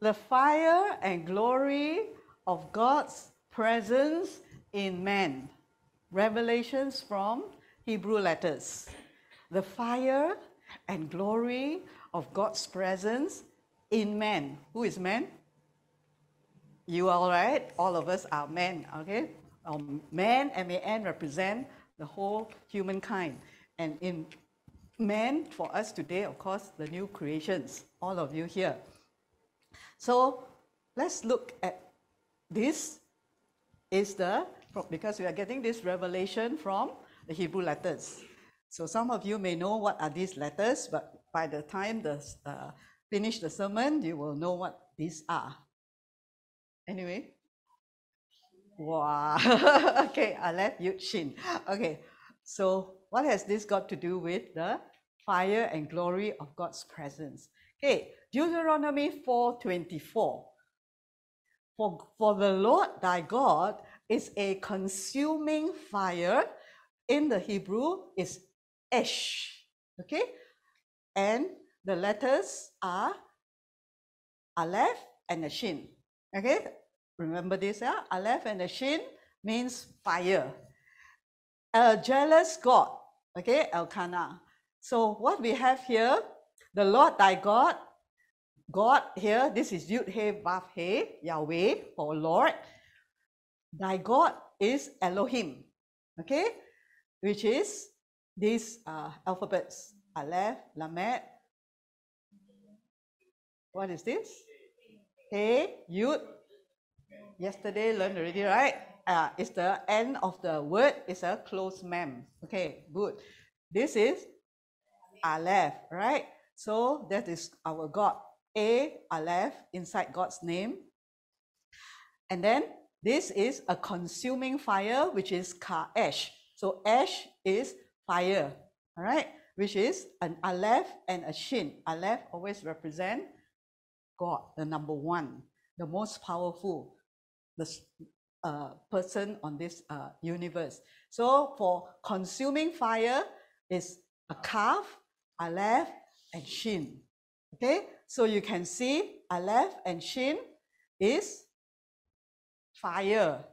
the fire and glory of God's presence in man. Revelations from Hebrew letters. The fire and glory of God's presence in man. Who is man? You all right? All of us are men, okay? Um, man, M-A-N, represent the whole humankind. And in man, for us today, of course, the new creations, all of you here. So let's look at this is the, because we are getting this revelation from the Hebrew letters. So some of you may know what are these letters, but by the time the uh, finish the sermon, you will know what these are. Anyway, wow. okay, Aleph, you Shin. Okay, so what has this got to do with the fire and glory of God's presence? Okay, Deuteronomy 4:24. For, for the Lord thy God is a consuming fire. In the Hebrew is esh. Okay? And the letters are Aleph and a Shin. Okay? Remember this, yeah? Aleph and a Shin means fire. A jealous God. Okay, El Kanna. So what we have here, the Lord thy God God here, this is Yud He Vav He, Yahweh for Lord. Thy God is Elohim, okay, which is these uh, alphabets Aleph, Lamed. What is this? He, Yud. Yesterday learned already, right? Uh, it's the end of the word, it's a closed mem. Okay, good. This is Aleph, right? So that is our God. A, Aleph, inside God's name. And then this is a consuming fire, which is Ka Ash. So Ash is fire, all right, which is an Aleph and a Shin. Aleph always represent God, the number one, the most powerful, the uh, person on this uh, universe. So for consuming fire is a Kaf, Aleph, and Shin. Okay, so you can see Aleph and Shin is fire.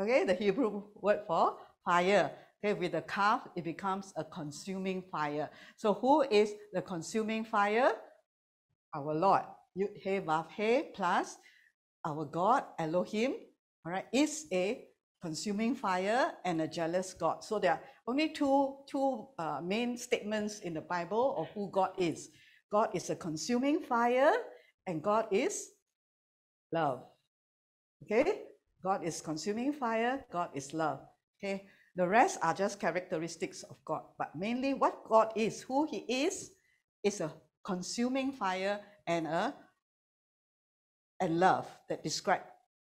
Okay, the Hebrew word for fire. Okay, with the Kaf, it becomes a consuming fire. So who is the consuming fire? Our Lord. Yud He Vav He plus our God, Elohim, all right, is a consuming fire and a jealous God. So there are only two, two uh, main statements in the Bible of who God is. God is a consuming fire and God is love. Okay? God is consuming fire, God is love. Okay? The rest are just characteristics of God. But mainly what God is, who He is, is a consuming fire and a and love that describe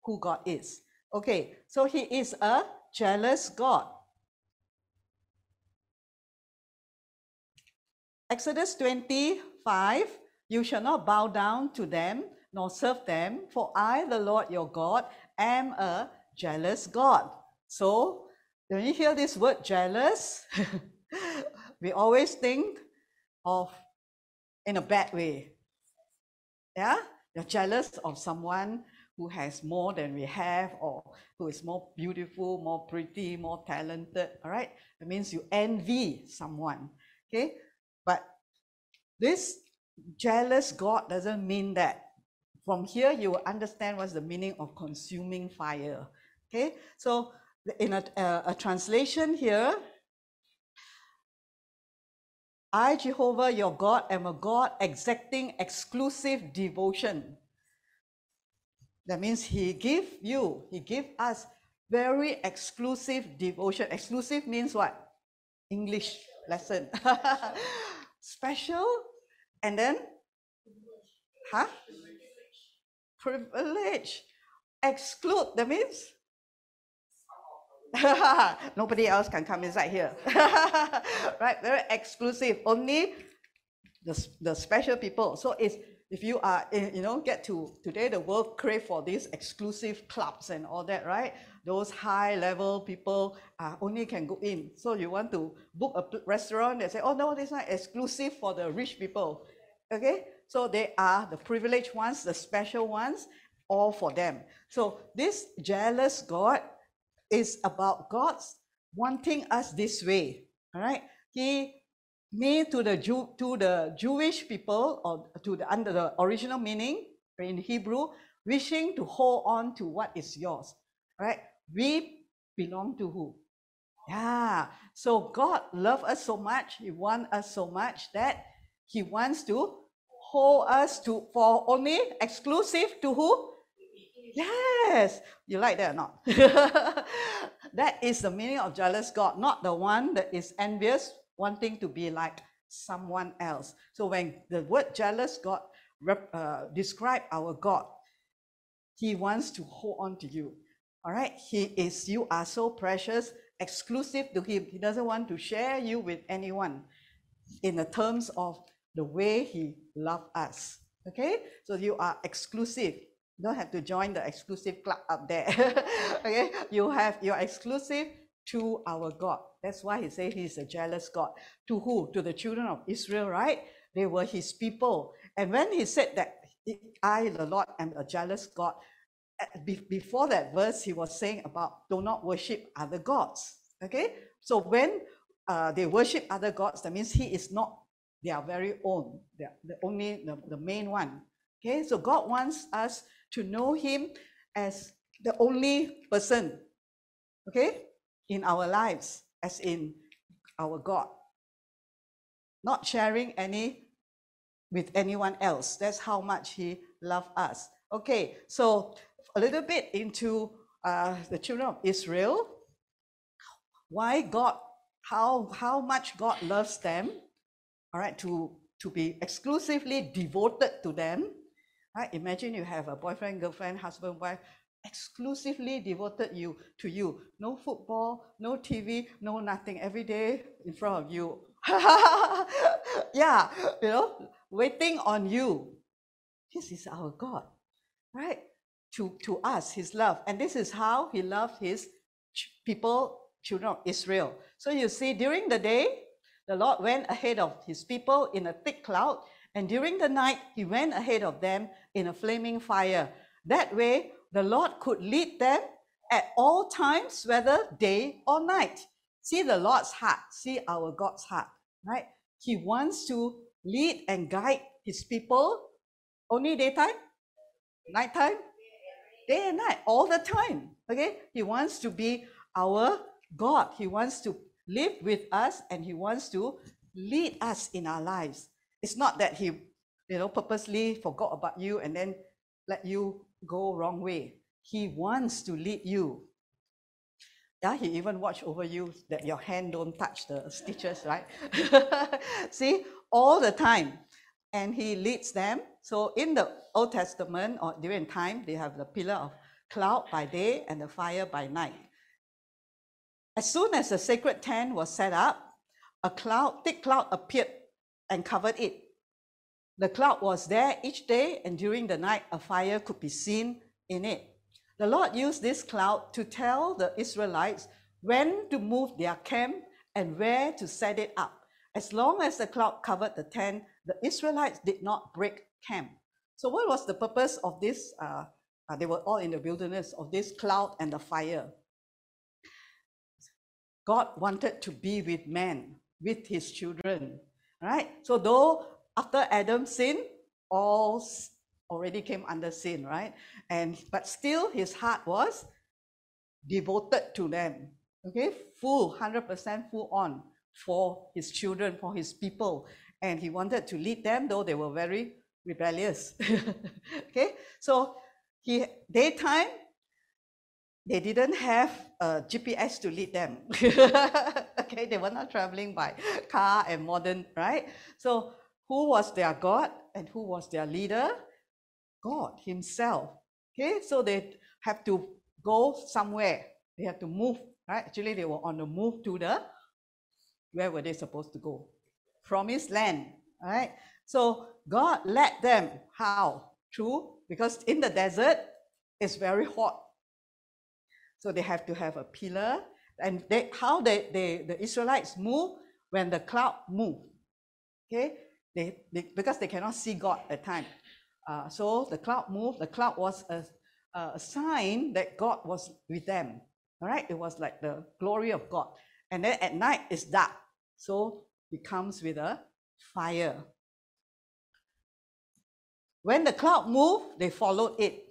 who God is. Okay, so He is a jealous God. Exodus 20, 5 You shall not bow down to them nor serve them, for I, the Lord your God, am a jealous God. So, when you hear this word jealous, we always think of in a bad way. Yeah? You're jealous of someone who has more than we have, or who is more beautiful, more pretty, more talented. All right? It means you envy someone. Okay? But this jealous God doesn't mean that. From here, you will understand what's the meaning of consuming fire. Okay, so in a, a, a translation here, I, Jehovah, your God, am a God exacting exclusive devotion. That means He give you, He give us very exclusive devotion. Exclusive means what? English lesson. Special and then, huh? Privilege. Exclude, that means? Nobody else can come inside here. right? Very exclusive. Only the, the special people. So it's if you are you know get to today the world crave for these exclusive clubs and all that right those high level people uh, only can go in so you want to book a restaurant they say oh no this is not exclusive for the rich people Okay, So they are the privileged ones, the special ones, all for them. So this jealous God is about God's wanting us this way. All right. He made to the Jew to the Jewish people or to the under the original meaning in Hebrew, wishing to hold on to what is yours. Right? We belong to who? Yeah. So God loves us so much, He wants us so much that He wants to hold us to for only exclusive to who? Yes. You like that or not? that is the meaning of jealous God, not the one that is envious, wanting to be like someone else. So when the word jealous God uh, describe our God, He wants to hold on to you. All right, He is. You are so precious, exclusive to Him. He doesn't want to share you with anyone, in the terms of the way He loved us. Okay, so you are exclusive. You don't have to join the exclusive club up there. okay, you have you're exclusive to our God. That's why he said he's a jealous God. To who? To the children of Israel, right? They were his people. And when he said that, I, the Lord, am a jealous God, before that verse, he was saying about do not worship other gods. Okay? So when uh, they worship other gods, that means he is not their very own, the only the, the main one. Okay, so God wants us to know him as the only person. Okay, in our lives, as in our God. Not sharing any with anyone else. That's how much He loved us. Okay, so a little bit into uh, the children of Israel. Why God, how, how much God loves them, all right, to, to be exclusively devoted to them. Right? Imagine you have a boyfriend, girlfriend, husband, wife, exclusively devoted you to you. No football, no TV, no nothing. Every day in front of you. yeah, you know, waiting on you. This is our God, right? To, to us, his love. And this is how he loved his people, children of Israel. So you see, during the day, the Lord went ahead of his people in a thick cloud, and during the night, he went ahead of them in a flaming fire. That way, the Lord could lead them at all times, whether day or night. See the Lord's heart, see our God's heart, right? He wants to lead and guide his people only daytime, nighttime, day and night, all the time. Okay? He wants to be our God. He wants to live with us and he wants to lead us in our lives. It's not that he, you know, purposely forgot about you and then let you go wrong way. He wants to lead you. Yeah, he even watch over you that your hand don't touch the stitches, right? See, all the time. And he leads them. So in the Old Testament or during time, they have the pillar of cloud by day and the fire by night. As soon as the sacred tent was set up, a cloud, thick cloud appeared and covered it. The cloud was there each day, and during the night, a fire could be seen in it. The Lord used this cloud to tell the Israelites when to move their camp and where to set it up. As long as the cloud covered the tent, the Israelites did not break camp. So, what was the purpose of this? Uh, uh, they were all in the wilderness of this cloud and the fire. God wanted to be with man, with his children, right? So, though after Adam sinned, all already came under sin, right? And but still his heart was devoted to them. Okay, full, 100% full on for his children, for his people. And he wanted to lead them, though they were very rebellious. okay, so he daytime they didn't have a GPS to lead them. okay, they were not traveling by car and modern, right? So who was their God and who was their leader? God Himself. Okay, so they have to go somewhere. They have to move, right? Actually, they were on the move to the where were they supposed to go? Promised land, right? So God led them. How? Through because in the desert it's very hot. So they have to have a pillar. And they, how they, they the Israelites move when the cloud move. Okay, They, they because they cannot see God at time. Uh, so the cloud moved. The cloud was a, a sign that God was with them. All right, it was like the glory of God. And then at night it's dark, so it comes with a fire. When the cloud moved, they followed it.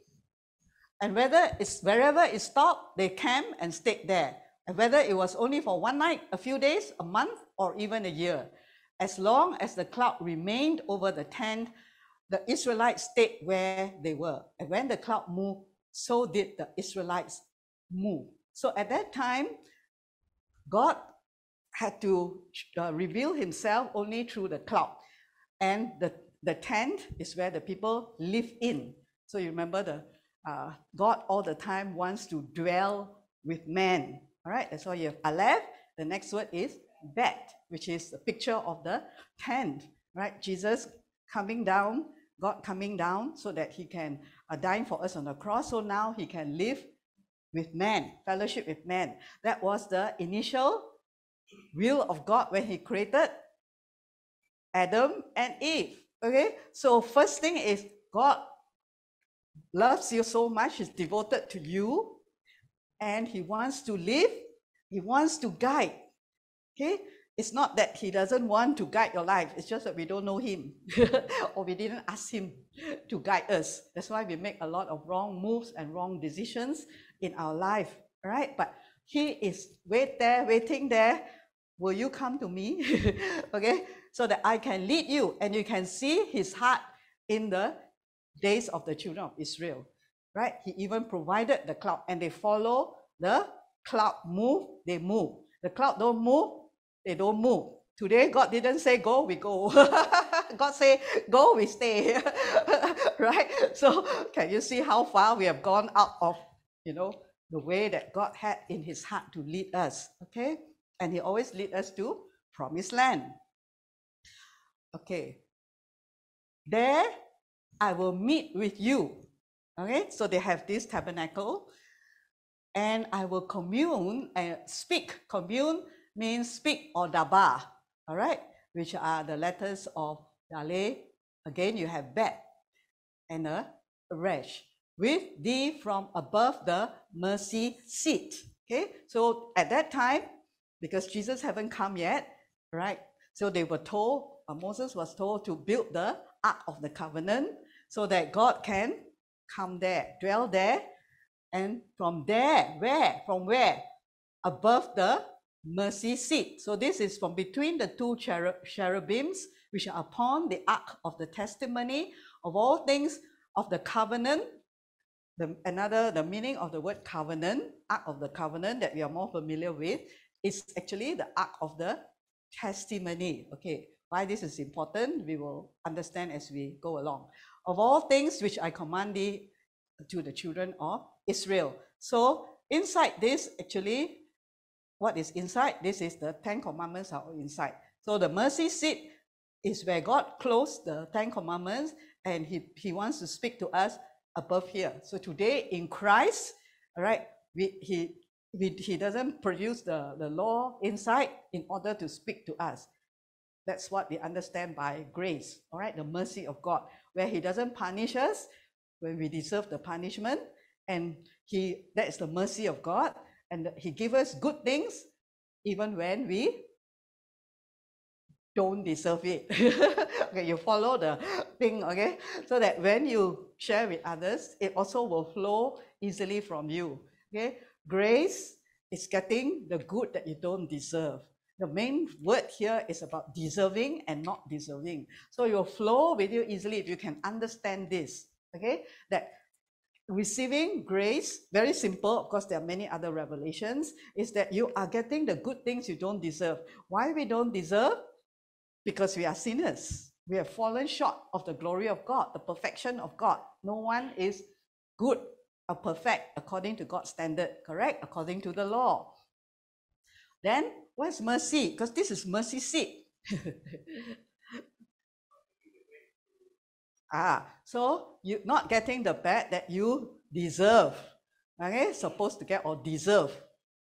And whether it's wherever it stopped, they camped and stayed there. And whether it was only for one night, a few days, a month, or even a year. As long as the cloud remained over the tent, the Israelites stayed where they were. And when the cloud moved, so did the Israelites move. So at that time, God had to uh, reveal himself only through the cloud. And the, the tent is where the people live in. So you remember the uh, God all the time wants to dwell with man. All right, that's why you have Aleph. The next word is Bet, which is a picture of the tent, right? Jesus coming down, God coming down so that he can uh, die for us on the cross. So now he can live with man, fellowship with man. That was the initial will of God when he created Adam and Eve. Okay, so first thing is God loves you so much, He's devoted to you, and he wants to live, he wants to guide. Okay, it's not that he doesn't want to guide your life, it's just that we don't know him or we didn't ask him to guide us. That's why we make a lot of wrong moves and wrong decisions in our life, right? But he is wait there, waiting there. Will you come to me? okay, so that I can lead you and you can see his heart in the days of the children of Israel, right? He even provided the cloud and they follow the cloud move, they move. The cloud don't move, they don't move. Today, God didn't say go, we go. God say go, we stay. right? So can you see how far we have gone out of, you know, the way that God had in his heart to lead us. Okay? And he always lead us to promised land. Okay. There I will meet with you. Okay, so they have this tabernacle, and I will commune and speak. Commune means speak or daba, all right, which are the letters of Dalet. Again, you have bet and a resh with thee from above the mercy seat. Okay, so at that time, because Jesus haven't come yet, right? So they were told, uh, Moses was told to build the ark of the covenant so that God can come there, dwell there, and from there, where? From where? Above the mercy seat. So this is from between the two cherub, cherubims, which are upon the ark of the testimony of all things of the covenant. The, another, the meaning of the word covenant, ark of the covenant that we are more familiar with, is actually the ark of the testimony. Okay, why this is important, we will understand as we go along. Of all things which I command thee to the children of Israel. So inside this, actually, what is inside? This is the Ten Commandments are inside. So the mercy seat is where God closed the Ten Commandments and he, he wants to speak to us above here. So today in Christ, all right, we, he, we, he doesn't produce the, the law inside in order to speak to us. That's what we understand by grace, all right, the mercy of God, where he doesn't punish us when we deserve the punishment. And he that is the mercy of God. And he gives us good things even when we don't deserve it. okay, you follow the thing, okay? So that when you share with others, it also will flow easily from you. Okay? Grace is getting the good that you don't deserve. The main word here is about deserving and not deserving. So will flow with you easily if you can understand this. Okay? That receiving grace, very simple, of course, there are many other revelations, is that you are getting the good things you don't deserve. Why we don't deserve? Because we are sinners. We have fallen short of the glory of God, the perfection of God. No one is good perfect according to God's standard, correct? According to the law. Then, what's mercy? Because this is mercy seat. Ah, so you're not getting the bad that you deserve. Okay, supposed to get or deserve.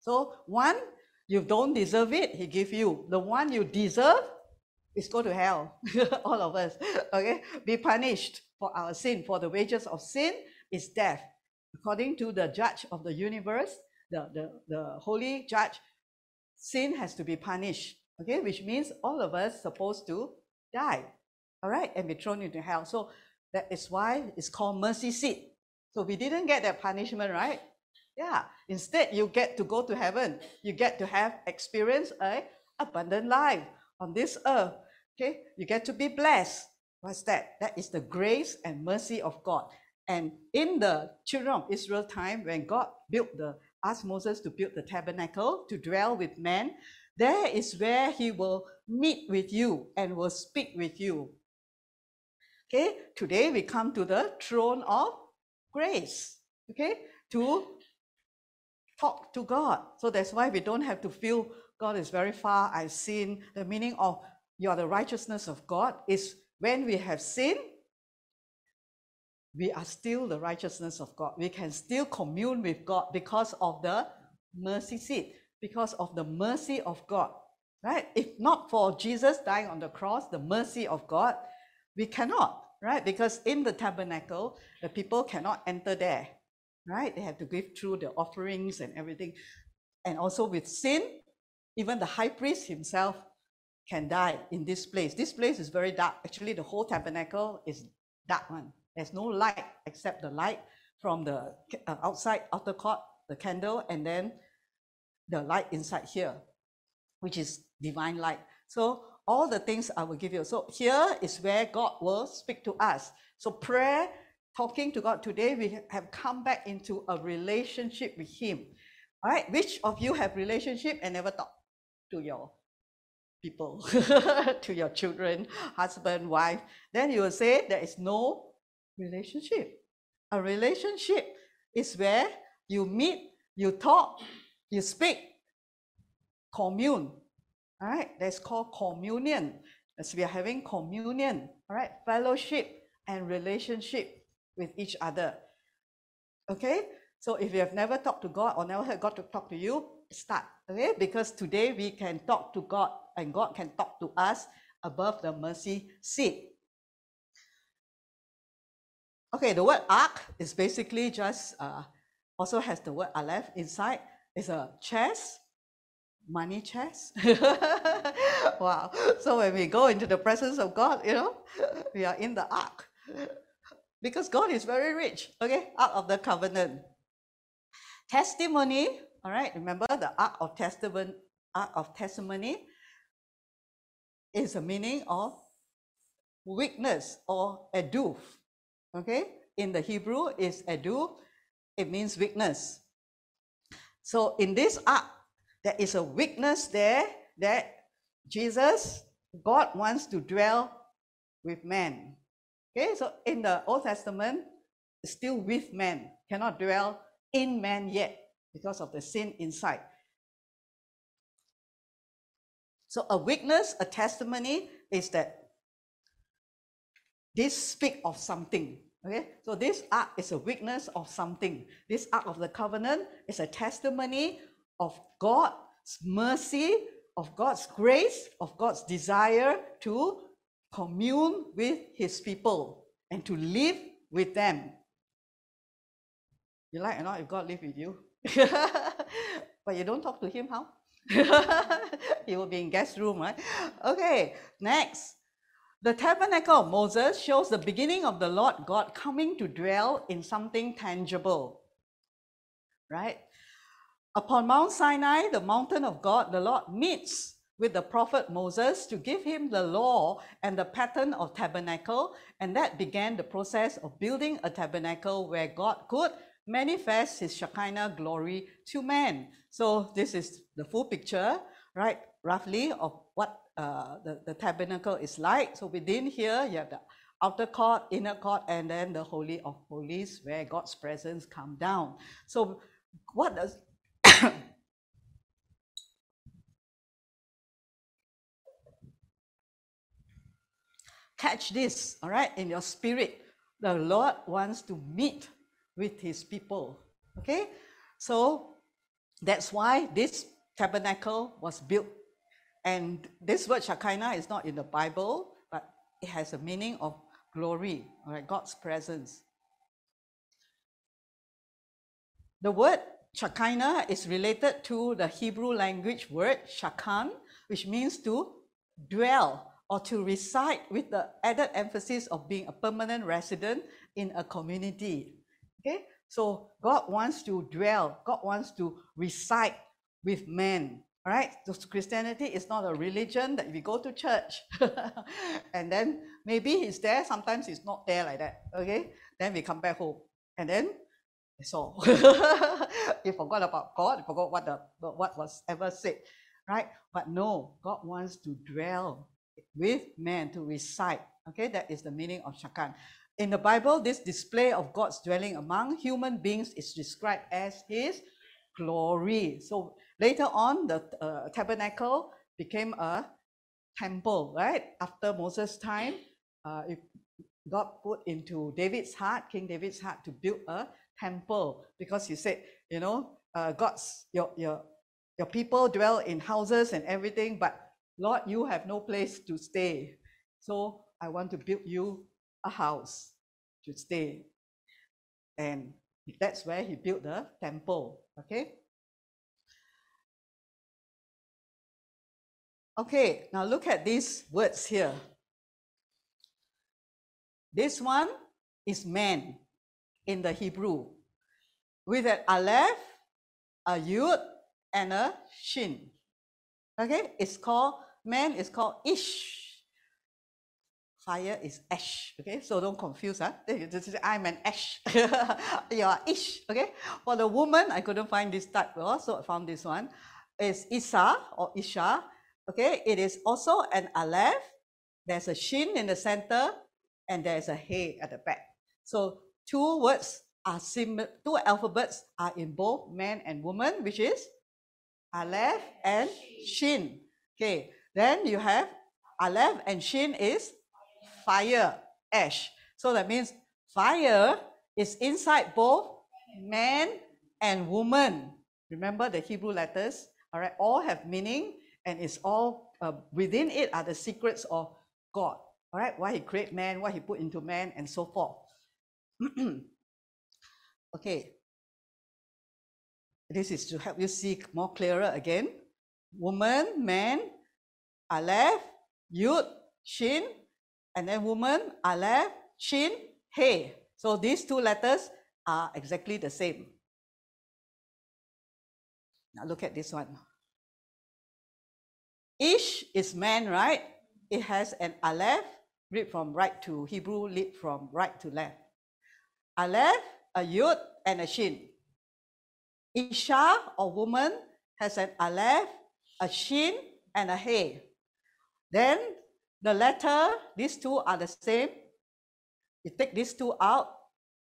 So one, you don't deserve it, he give you. The one you deserve, is go to hell, all of us, okay? Be punished for our sin, for the wages of sin is death. According to the judge of the universe, the, the, the holy judge, sin has to be punished, okay? Which means all of us supposed to die, all right? And be thrown into hell. So that is why it's called mercy seat. So we didn't get that punishment, right? Yeah. Instead, you get to go to heaven. You get to have experience a abundant life on this earth. Okay, you get to be blessed. What's that? That is the grace and mercy of God. And in the children of Israel time, when God built the asked Moses to build the tabernacle to dwell with men, there is where he will meet with you and will speak with you. Okay, today we come to the throne of grace. Okay, to talk to God. So that's why we don't have to feel God is very far, I've sinned. The meaning of you are the righteousness of God is when we have sinned, we are still the righteousness of God. We can still commune with God because of the mercy seat, because of the mercy of God. Right? If not for Jesus dying on the cross, the mercy of God, we cannot, right? Because in the tabernacle, the people cannot enter there, right? They have to give through the offerings and everything. And also with sin, even the high priest himself can die in this place. This place is very dark. Actually, the whole tabernacle is dark one. There's no light except the light from the uh, outside outer court, the candle, and then the light inside here, which is divine light. So all the things I will give you. So here is where God will speak to us. So prayer, talking to God today, we have come back into a relationship with Him. All right, which of you have relationship and never talk to your people, to your children, husband, wife? Then you will say there is no relationship. A relationship is where you meet, you talk, you speak, commune. All right, that's called communion. As we are having communion, all right, fellowship and relationship with each other. Okay, so if you have never talked to God or never heard God to talk to you, start. Okay, because today we can talk to God and God can talk to us above the mercy seat. Okay, the word ark is basically just uh, also has the word aleph inside. It's a chest, money chest. wow. So when we go into the presence of God, you know, we are in the ark. Because God is very rich. Okay, ark of the covenant. Testimony, all right, remember the ark of testament, ark of testimony is a meaning of weakness or a adoof. Okay, in the Hebrew is edu, it means weakness. So in this ark, there is a weakness there that Jesus, God wants to dwell with man. Okay, so in the Old Testament, still with man, cannot dwell in man yet because of the sin inside. So a witness, a testimony is that this speak of something. Okay, so this ark is a witness of something. This ark of the covenant is a testimony of God's mercy, of God's grace, of God's desire to commune with his people and to live with them. You like or not if God live with you? but you don't talk to him, how? he will be in guest room, right? Okay, next. The tabernacle of Moses shows the beginning of the Lord God coming to dwell in something tangible. Right? Upon Mount Sinai, the mountain of God, the Lord meets with the prophet Moses to give him the law and the pattern of tabernacle, and that began the process of building a tabernacle where God could manifest his Shekinah glory to man. So this is the full picture, right? Roughly of what uh, the, the tabernacle is like. So within here, you have the outer court, inner court, and then the Holy of Holies where God's presence come down. So what does catch this, all right, in your spirit. The Lord wants to meet with his people. Okay? So that's why this tabernacle was built And this word Shekinah is not in the Bible, but it has a meaning of glory, right, God's presence. The word Shekinah is related to the Hebrew language word shakan, which means to dwell or to reside with the added emphasis of being a permanent resident in a community. Okay, so God wants to dwell, God wants to reside with men. All right, Christianity is not a religion that we go to church and then maybe he's there, sometimes he's not there like that. Okay, then we come back home and then that's all. you forgot about God, you forgot what the what was ever said, right? But no, God wants to dwell with man to reside. Okay, that is the meaning of shakan. In the Bible, this display of God's dwelling among human beings is described as His glory. So later on, the uh, tabernacle became a temple, right? After Moses' time, uh, God put into David's heart, King David's heart, to build a temple because he said, you know, uh, God's your your your people dwell in houses and everything, but Lord, you have no place to stay. So I want to build you a house to stay. And that's where he built the temple. Okay. Okay, now look at these words here. This one is man in the Hebrew with an aleph, a yud, and a shin. Okay, it's called, man is called ish. Fire is ash. Okay, so don't confuse. Huh? I'm an ash. you are ish. Okay, for the woman, I couldn't find this type, so I found this one. It's Isa or Isha. Okay, it is also an aleph. There's a shin in the center, and there's a hey at the back. So two words are similar, two alphabets are in both man and woman, which is Aleph and Shin. Okay, then you have Aleph and Shin is fire, ash. So that means fire is inside both man and woman. Remember the Hebrew letters? All right, all have meaning and it's all uh, within it are the secrets of God. All right, why He created man, what He put into man, and so forth. okay, this is to help you see more clearer again. Woman, man, Aleph, Yud, Shin, and then woman, Aleph, Shin, Hey. So these two letters are exactly the same. Now look at this one. Ish is man, right? It has an Aleph, read from right to Hebrew, read from right to left. Aleph, a Yud, and a Shin. Isha or woman has an aleph, a shin, and a hey. Then the letter, these two are the same. You take these two out,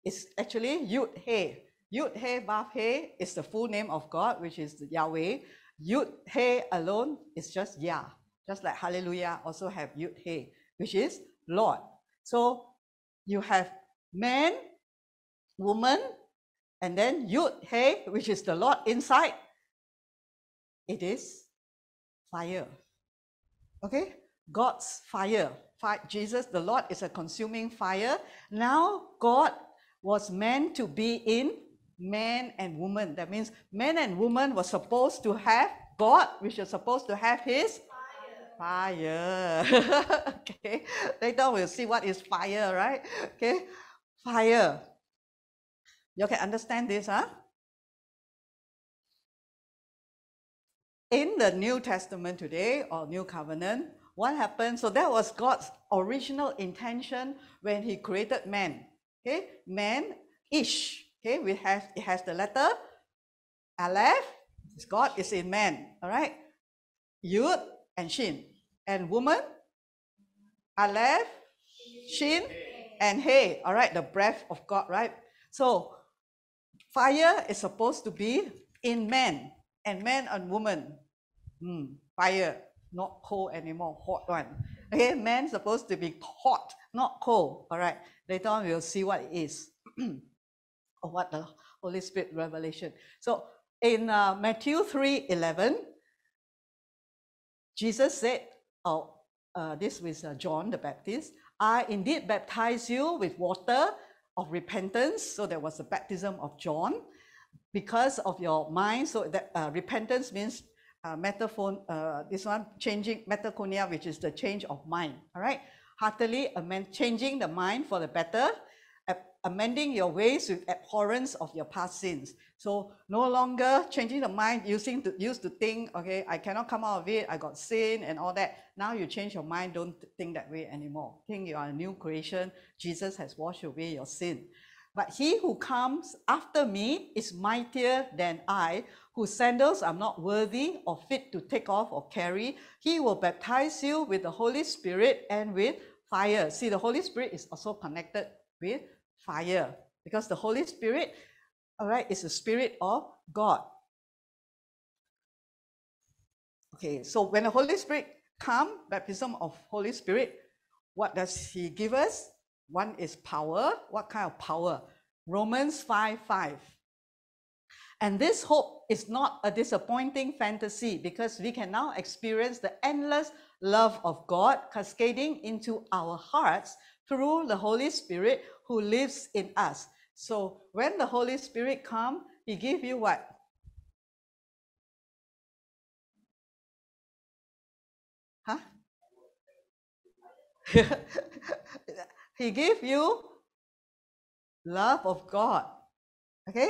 it's actually Yud He. Yud He Vav He is the full name of God, which is Yahweh. Yud He alone is just Yah. Just like Hallelujah also have Yud He, which is Lord. So you have man, woman, and then Yud He, which is the Lord inside, it is fire. Okay? God's fire. fire. Jesus, the Lord, is a consuming fire. Now, God was meant to be in man and woman. That means man and woman were supposed to have God, which is supposed to have his fire. fire. okay. Later we'll see what is fire, right? Okay. Fire. You can understand this, huh? In the New Testament today or New Covenant, what happened? So that was God's original intention when He created man. Okay, man, ish. Okay, we have it has the letter Aleph. God is in man. All right, Yud and Shin, and woman, Aleph, Shin, and Hey. All right, the breath of God. Right. So Fire is supposed to be in man and man and woman. Mm, fire, not cold anymore, hot one. Okay, man supposed to be hot, not cold. All right, later on we'll see what it is or what the Holy Spirit revelation. So in uh, Matthew 3 11, Jesus said, oh, uh, this was uh, John the Baptist, I indeed baptize you with water of repentance. So there was a baptism of John because of your mind. So that uh, repentance means uh, metaphor, uh, this one changing metanoia, which is the change of mind. All right, heartily amend, changing the mind for the better, amending your ways with abhorrence of your past sins. So no longer changing the mind, using to used to think, okay, I cannot come out of it, I got sin and all that. Now you change your mind, don't think that way anymore. Think you are a new creation. Jesus has washed away your sin. But he who comes after me is mightier than I, whose sandals I'm not worthy or fit to take off or carry. He will baptize you with the Holy Spirit and with fire. See, the Holy Spirit is also connected with fire because the Holy Spirit, all right, is the Spirit of God. Okay, so when the Holy Spirit come, baptism of Holy Spirit, what does He give us? One is power. What kind of power? Romans 5 5. And this hope is not a disappointing fantasy because we can now experience the endless love of God cascading into our hearts through the Holy Spirit who lives in us. So when the Holy Spirit come, he give you what? Huh? he give you love of God. Okay?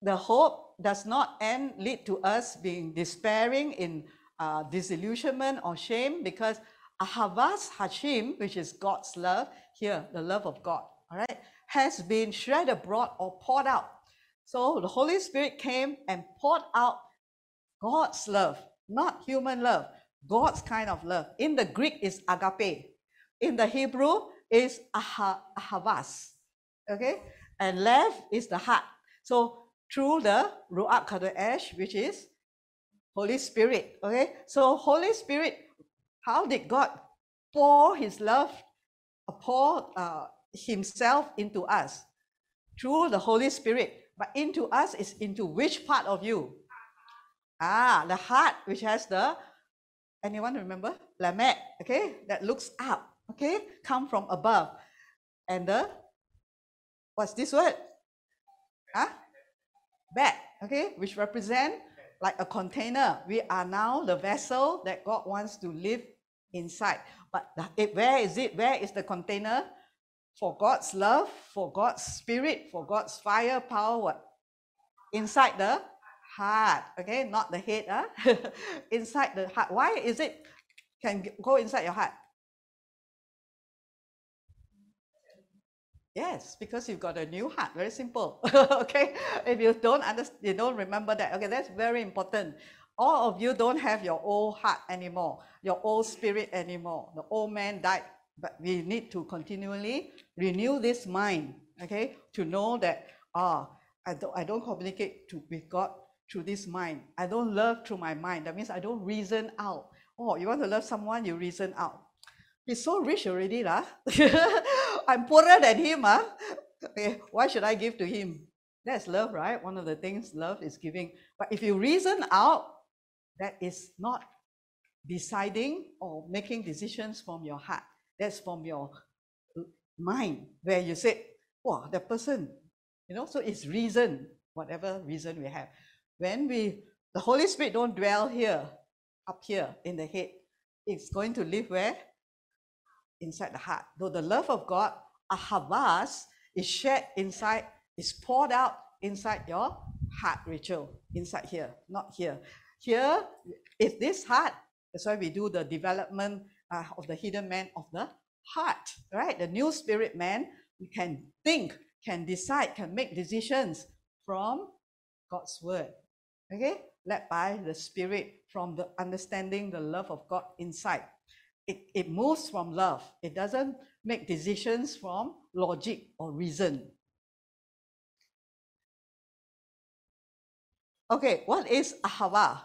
The hope does not end lead to us being despairing in uh, disillusionment or shame because Ahavas Hashem, which is God's love, here, the love of God, all right, has been shed abroad or poured out. So the Holy Spirit came and poured out God's love, not human love, God's kind of love. In the Greek is agape. In the Hebrew is aha, ahavas. Okay? And left is the heart. So through the Ruach Kadosh, which is Holy Spirit. Okay? So Holy Spirit how did God pour his love, uh, pour uh, himself into us? Through the Holy Spirit. But into us is into which part of you? Ah, the heart, which has the, anyone remember? Lamed, okay? That looks up, okay? Come from above. And the, what's this word? Huh? Back, okay? Which represent like a container. We are now the vessel that God wants to live inside. But it, where is it? Where is the container? For God's love, for God's spirit, for God's fire, power, what? Inside the heart. Okay, not the head. Huh? inside the heart. Why is it can go inside your heart? Yes, because you've got a new heart. Very simple. okay. If you don't understand, you don't remember that. Okay, that's very important. All of you don't have your old heart anymore, your old spirit anymore. The old man died, but we need to continually renew this mind. Okay, to know that ah, I don't I don't communicate to, with God through this mind. I don't love through my mind. That means I don't reason out. Oh, you want to love someone, you reason out. He's so rich already, lah. I'm poorer than him, huh? Okay, why should I give to him? That's love, right? One of the things love is giving. But if you reason out, that is not deciding or making decisions from your heart. That's from your mind, where you say, wow, that person, you know, so it's reason, whatever reason we have. When we, the Holy Spirit don't dwell here, up here in the head. It's going to live where? Inside the heart. Though the love of God, ahavas, is shed inside, is poured out inside your heart, Rachel, inside here, not here. Here is this heart. That's why we do the development uh, of the hidden man of the heart, right? The new spirit man we can think, can decide, can make decisions from God's word. Okay? Led by the spirit from the understanding the love of God inside it, it moves from love. It doesn't make decisions from logic or reason. Okay, what is ahava?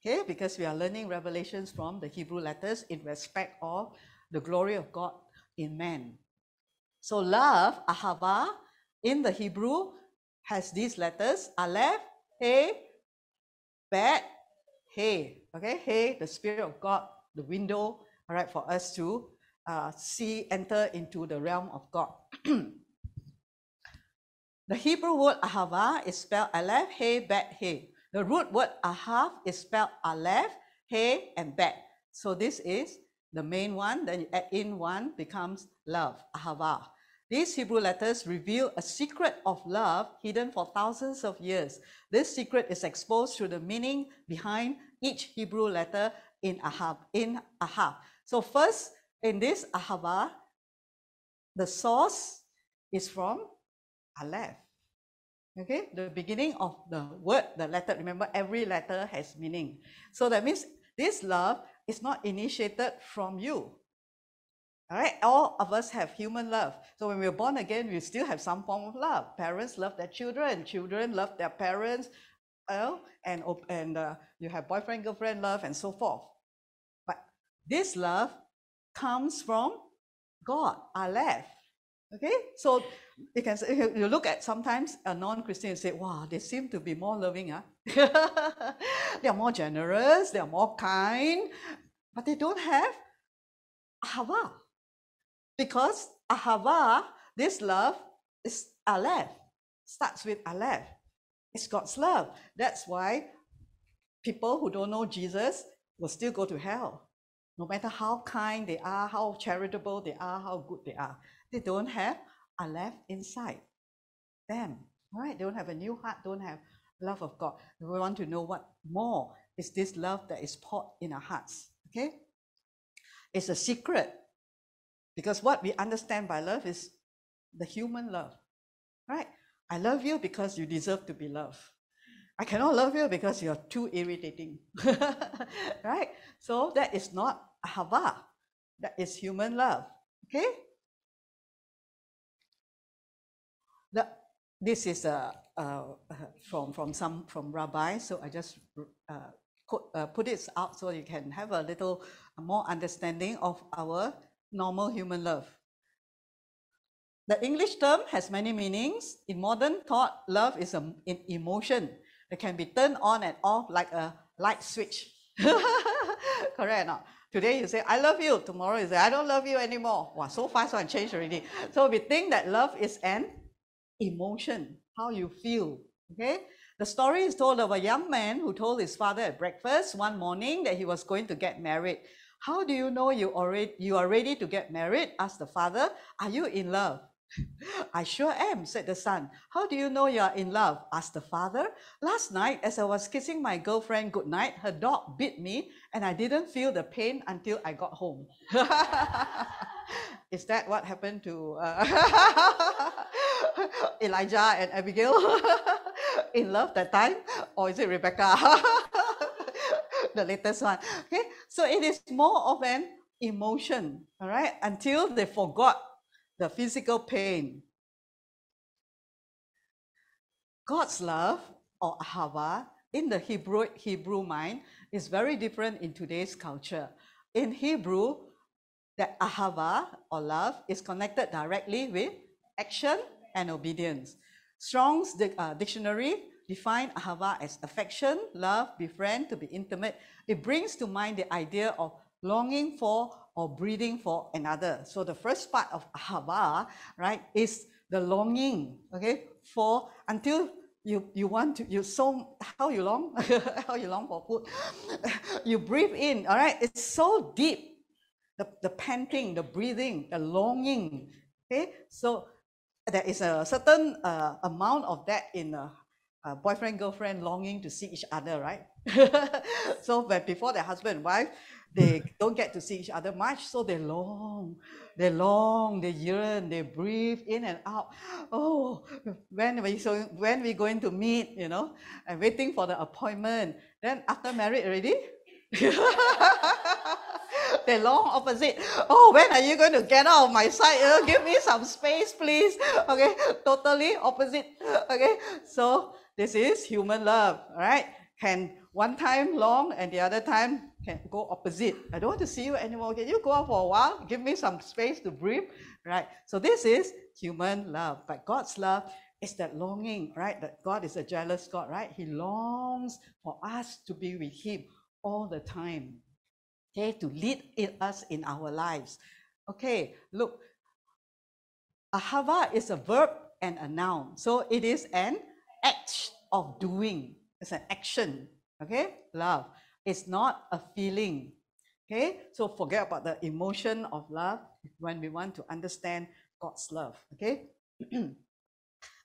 Okay, because we are learning revelations from the Hebrew letters in respect of the glory of God in man. So love, ahava, in the Hebrew has these letters, aleph, he, bet, hey, okay, hey, the Spirit of God, the window, all right, for us to uh, see, enter into the realm of God. the Hebrew word ahava is spelled aleph, hey, bet, hey. The root word ahav is spelled aleph, hey, and bet. So this is the main one, then you add in one becomes love, ahava. These Hebrew letters reveal a secret of love hidden for thousands of years. This secret is exposed through the meaning behind each Hebrew letter in Ahab. In Ahab. So first, in this Ahava, the source is from Aleph. Okay, the beginning of the word, the letter, remember every letter has meaning. So that means this love is not initiated from you. All right, all of us have human love. So when we're born again, we still have some form of love. Parents love their children, children love their parents, uh, and, and uh, you have boyfriend, girlfriend love, and so forth. But this love comes from God, Aleph. Okay, so you can say, you look at sometimes a non-Christian and say, wow, they seem to be more loving. Huh? they are more generous, they are more kind, but they don't have ahava. Because ahava, this love, is aleph, starts with aleph. It's God's love. That's why people who don't know Jesus will still go to hell. No matter how kind they are, how charitable they are, how good they are, they don't have aleph inside them. Right, they don't have a new heart, don't have love of God. We want to know what more is this love that is poured in our hearts. Okay? It's a secret because what we understand by love is the human love, right? I love you because you deserve to be loved. I cannot love you because you're too irritating, right? So that is not ahava, that is human love, okay? The, this is a, from, from some from rabbi, so I just uh, put, uh, put it out so you can have a little more understanding of our normal human love. The English term has many meanings. In modern thought, love is an emotion that can be turned on and off like a light switch. Correct or not? Today you say, I love you. Tomorrow you say, I don't love you anymore. Wow, so fast one changed already. So we think that love is an emotion, how you feel. Okay? The story is told of a young man who told his father at breakfast one morning that he was going to get married. How do you know you, already, you are ready to get married? asked the father. Are you in love? I sure am, said the son. How do you know you are in love? asked the father. Last night, as I was kissing my girlfriend goodnight, her dog bit me and I didn't feel the pain until I got home. Is that what happened to uh, Elijah and Abigail in love that time? Or is it Rebecca? the latest one. Okay, so it is more of an emotion, all right, until they forgot the physical pain. God's love or ahava in the Hebrew Hebrew mind is very different in today's culture. In Hebrew, that ahava or love is connected directly with action and obedience. Strong's uh, dictionary define ahava as affection, love, befriend, to be intimate. It brings to mind the idea of longing for or breathing for another. So the first part of ahava, right, is the longing, okay, for until you you want to you so how you long? How you long for food? You breathe in all right it's so deep the, the panting the breathing the longing okay? So there is a certain uh, amount of that in a, a boyfriend girlfriend longing to see each other right? So when before the husband and wife they don't get to see each other much so they long they long they yearn they breathe in and out oh when we so when we going to meet you know and waiting for the appointment then after married already they long opposite. Oh, when are you going to get out of my sight? Uh, give me some space, please. Okay, totally opposite. Okay, so this is human love, right? Can one time long and the other time can go opposite. I don't want to see you anymore. Can you go out for a while? Give me some space to breathe, right? So this is human love, but God's love is that longing, right? That God is a jealous God, right? He longs for us to be with Him all the time. Okay, to lead us in our lives. Okay, look, ahava is a verb and a noun. So it is an act of doing. It's an action. Okay, love. It's not a feeling. Okay, so forget about the emotion of love when we want to understand God's love. Okay,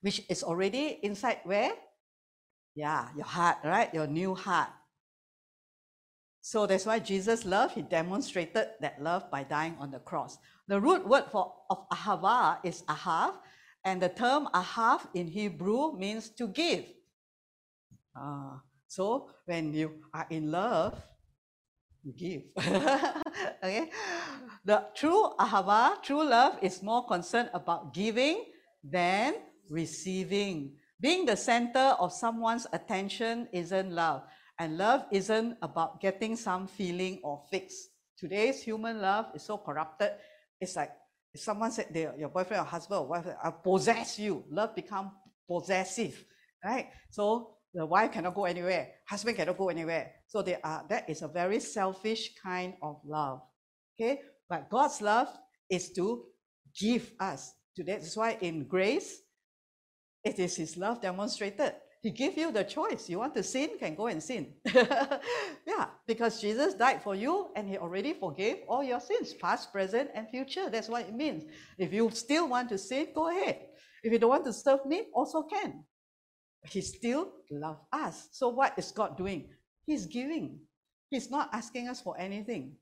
which is already inside where? Yeah, your heart, right? Your new heart. So that's why Jesus' love, he demonstrated that love by dying on the cross. The root word for of ahava is ahav, and the term ahav in Hebrew means to give. Uh, so when you are in love, you give. okay? The true ahava, true love, is more concerned about giving than receiving. Being the center of someone's attention isn't love. And love isn't about getting some feeling or fix. Today's human love is so corrupted. It's like if someone said your boyfriend or husband or wife I possess you, love become possessive, right? So the wife cannot go anywhere, husband cannot go anywhere. So they are that is a very selfish kind of love. Okay, but God's love is to give us. Today, that's why in grace, it is His love demonstrated. He gave you the choice. You want to sin, can go and sin. yeah, because Jesus died for you and He already forgave all your sins, past, present, and future. That's what it means. If you still want to sin, go ahead. If you don't want to serve me, also can. He still loves us. So what is God doing? He's giving. He's not asking us for anything.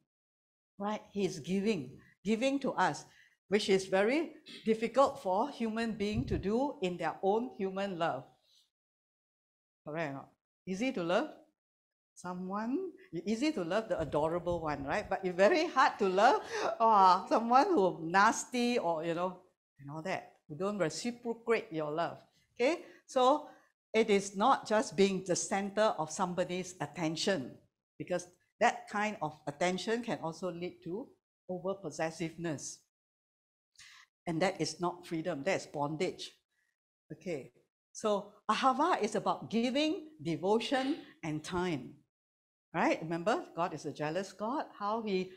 Right? He's giving, giving to us, which is very difficult for human being to do in their own human love. Correct Easy to love someone. Easy to love the adorable one, right? But it's very hard to love oh, someone who nasty or you know and all that. Who don't reciprocate your love. Okay, so it is not just being the center of somebody's attention, because that kind of attention can also lead to over possessiveness. And that is not freedom, that's bondage. Okay, so ahava is about giving, devotion, and time. Right? Remember, God is a jealous God. How he,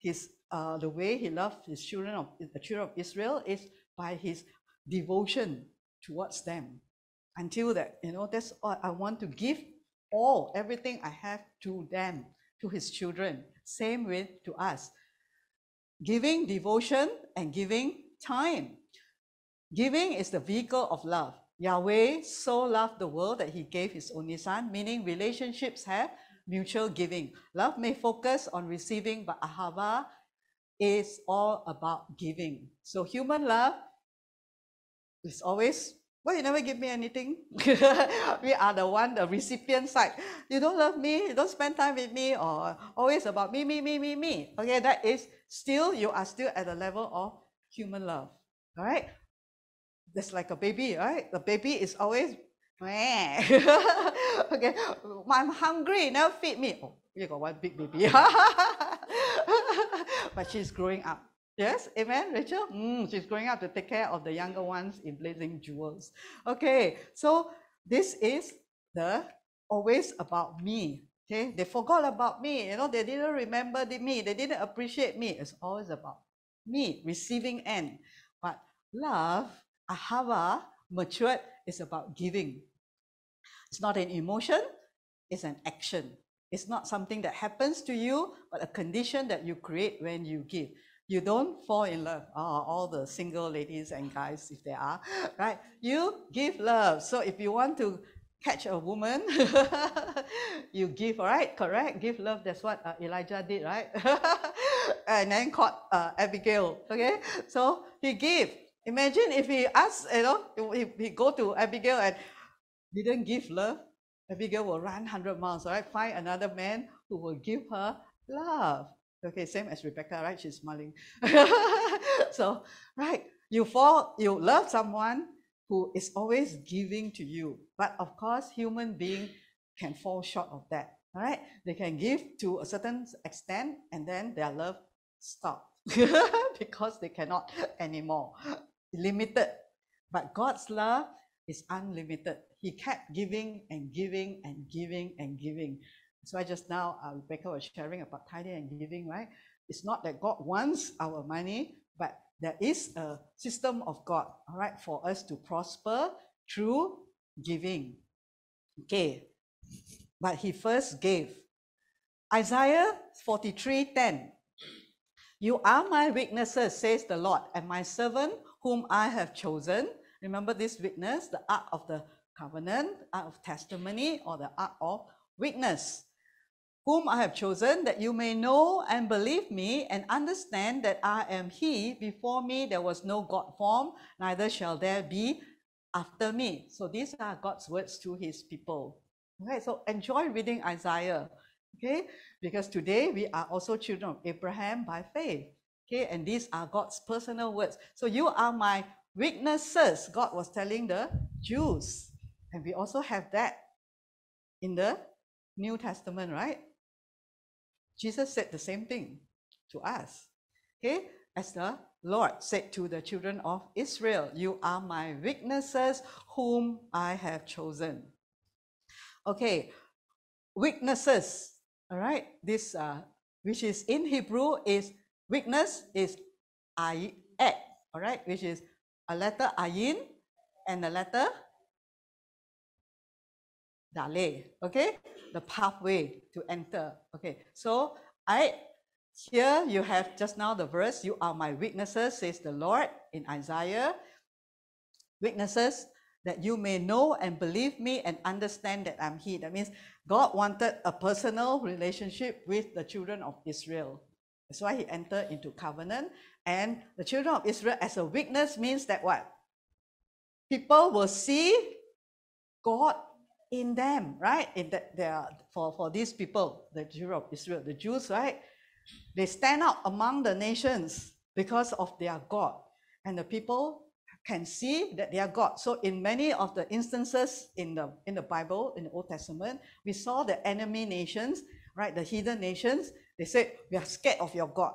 his, uh, the way he loved his children of the children of Israel is by his devotion towards them until that, you know, that's all I want to give all, everything I have to them, to his children. Same with to us. Giving devotion and giving time. Giving is the vehicle of love. Yahweh so loved the world that he gave his only son, meaning relationships have mutual giving. Love may focus on receiving, but ahava is all about giving. So human love is always why you never give me anything? we are the one, the recipient side. You don't love me, you don't spend time with me, or always about me, me, me, me, me. Okay, that is still, you are still at the level of human love. All right? That's like a baby, right? The baby is always, okay, I'm hungry, now feed me. Oh, you got one big baby. but she's growing up. Yes, amen, Rachel? Mm, she's growing up to take care of the younger ones in Blazing Jewels. Okay, so this is the always about me. Okay, they forgot about me. You know, they didn't remember me. They didn't appreciate me. It's always about me, receiving end. But love, ahava, matured, is about giving. It's not an emotion, it's an action. It's not something that happens to you, but a condition that you create when you give you don't fall in love. Oh, all the single ladies and guys, if they are, right? You give love. So if you want to catch a woman, you give, right? Correct? Give love. That's what uh, Elijah did, right? and then caught uh, Abigail, okay? So he gave. Imagine if he asked, you know, if he go to Abigail and didn't give love, Abigail will run 100 miles, right? Find another man who will give her love. Okay, same as Rebecca, right? She's smiling. so, right, you fall, you love someone who is always giving to you. But of course, human being can fall short of that. All right, they can give to a certain extent and then their love stop because they cannot anymore. Limited. But God's love is unlimited. He kept giving and giving and giving and giving. So I just now, uh, Rebecca was sharing about tithing and giving, right? It's not that God wants our money, but there is a system of God, all right, for us to prosper through giving. Okay, but he first gave. Isaiah 43 10. You are my witnesses, says the Lord, and my servant whom I have chosen. Remember this witness, the ark of the covenant, ark of testimony, or the ark of witness, whom I have chosen, that you may know and believe me and understand that I am He. Before me there was no God form, neither shall there be after me. So these are God's words to His people. Okay, so enjoy reading Isaiah. Okay, because today we are also children of Abraham by faith. Okay, and these are God's personal words. So you are my witnesses, God was telling the Jews. And we also have that in the New Testament, right? Jesus said the same thing to us. Okay, as the Lord said to the children of Israel, You are my witnesses whom I have chosen. Okay, witnesses, all right, this uh, which is in Hebrew is witness is ayat, all right, which is a letter ayin and a letter dalet, okay, the pathway to enter. Okay, so I here you have just now the verse, you are my witnesses, says the Lord in Isaiah. Witnesses that you may know and believe me and understand that I'm He. That means God wanted a personal relationship with the children of Israel. That's why He entered into covenant. And the children of Israel as a witness means that what? People will see God in them, right? In that they are for, for these people, the of Israel, the Jews, right? They stand out among the nations because of their God. And the people can see that they are God. So in many of the instances in the in the Bible, in the Old Testament, we saw the enemy nations, right? The heathen nations, they said, We are scared of your God.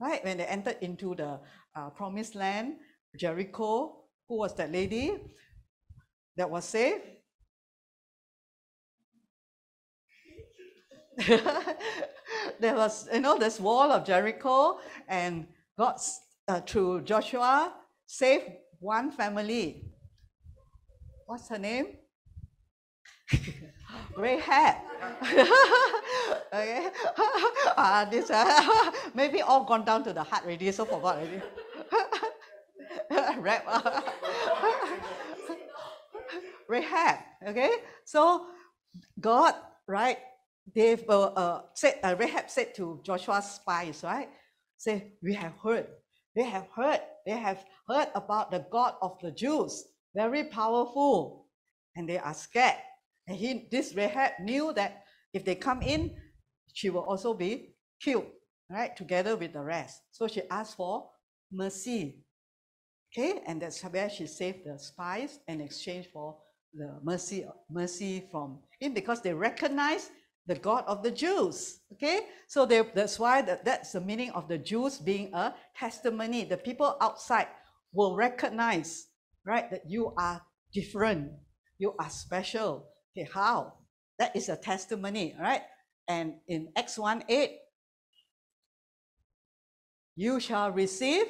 Right? When they entered into the uh, promised land, Jericho, who was that lady that was saved? there was, you know, this wall of Jericho, and God, uh, through Joshua, saved one family. What's her name? Rahab. okay. uh, this uh, maybe all gone down to the heart already, so forgot already. Rap. Rahab. Okay. So God, right? they uh, uh, said, uh, Rahab said to Joshua's spies, right? Say, we have heard, they have heard, they have heard about the God of the Jews, very powerful, and they are scared. And he, this Rahab knew that if they come in, she will also be killed, right, together with the rest. So she asked for mercy. Okay, and that's where she saved the spies in exchange for the mercy, mercy from him because they recognize the God of the Jews. Okay, so they, that's why that, that's the meaning of the Jews being a testimony. The people outside will recognize, right, that you are different, you are special. Okay, how? That is a testimony, right? And in Acts 1 8, you shall receive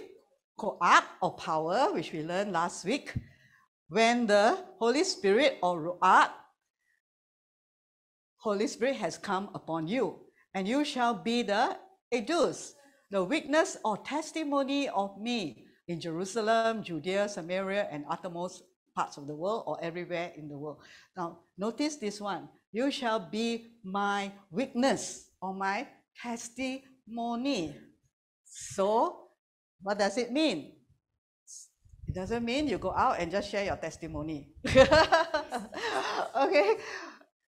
koach or power, which we learned last week, when the Holy Spirit or ruach Holy Spirit has come upon you, and you shall be the edus, the witness or testimony of me in Jerusalem, Judea, Samaria, and uttermost parts of the world or everywhere in the world. Now, notice this one. You shall be my witness or my testimony. So, what does it mean? It doesn't mean you go out and just share your testimony. okay?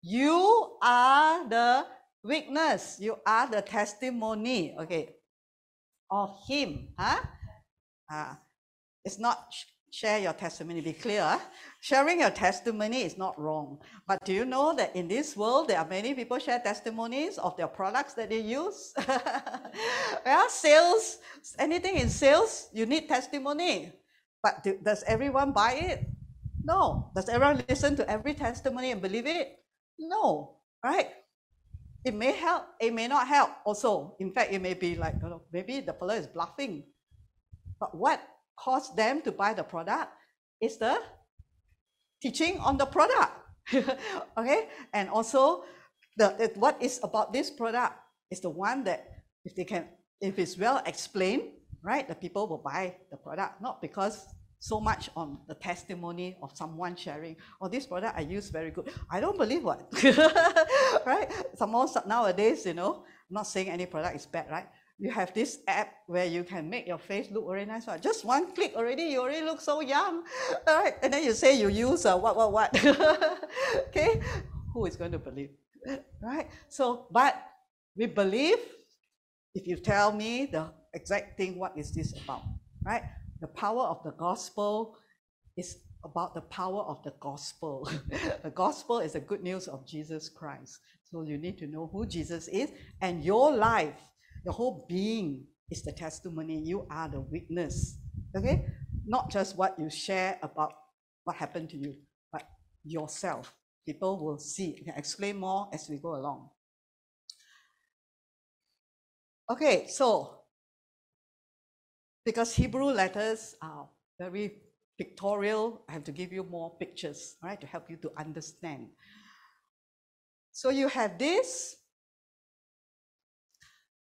You are the witness. You are the testimony, okay, of him. Huh? Uh, it's not share your testimony, be clear. Sharing your testimony is not wrong. But do you know that in this world, there are many people share testimonies of their products that they use? yeah, sales, anything in sales, you need testimony. But do, does everyone buy it? No. Does everyone listen to every testimony and believe it? No. right? It may help, it may not help also. In fact, it may be like, you know, maybe the fellow is bluffing. But what caused them to buy the product is the teaching on the product. okay? And also, the, what is about this product is the one that if they can, if it's well explained, right, the people will buy the product, not because so much on the testimony of someone sharing, oh, this product I use very good. I don't believe what, right? Some more nowadays, you know, I'm not saying any product is bad, right? You have this app where you can make your face look very nice. Right? Just one click already, you already look so young, right? And then you say you use uh, what, what, what. okay, who is going to believe, right? So, but we believe if you tell me the exact thing, what is this about, right? The power of the gospel is about the power of the gospel. the gospel is the good news of Jesus Christ. So you need to know who Jesus is, and your life, your whole being is the testimony. You are the witness. Okay? Not just what you share about what happened to you, but yourself. People will see. I can explain more as we go along. Okay, so because Hebrew letters are very pictorial, I have to give you more pictures, right, to help you to understand. So you have this,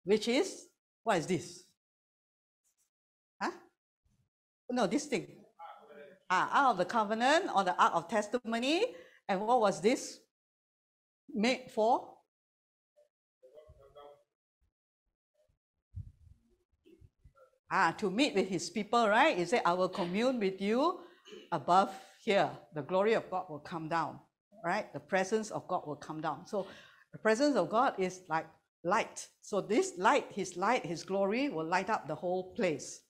which is, what is this? Huh? No, this thing. Ah, Ark of the Covenant or the Ark of Testimony. And what was this made for? Ah, to meet with his people, right? He said, I will commune with you above here. The glory of God will come down, right? The presence of God will come down. So the presence of God is like light. So this light, his light, his glory will light up the whole place.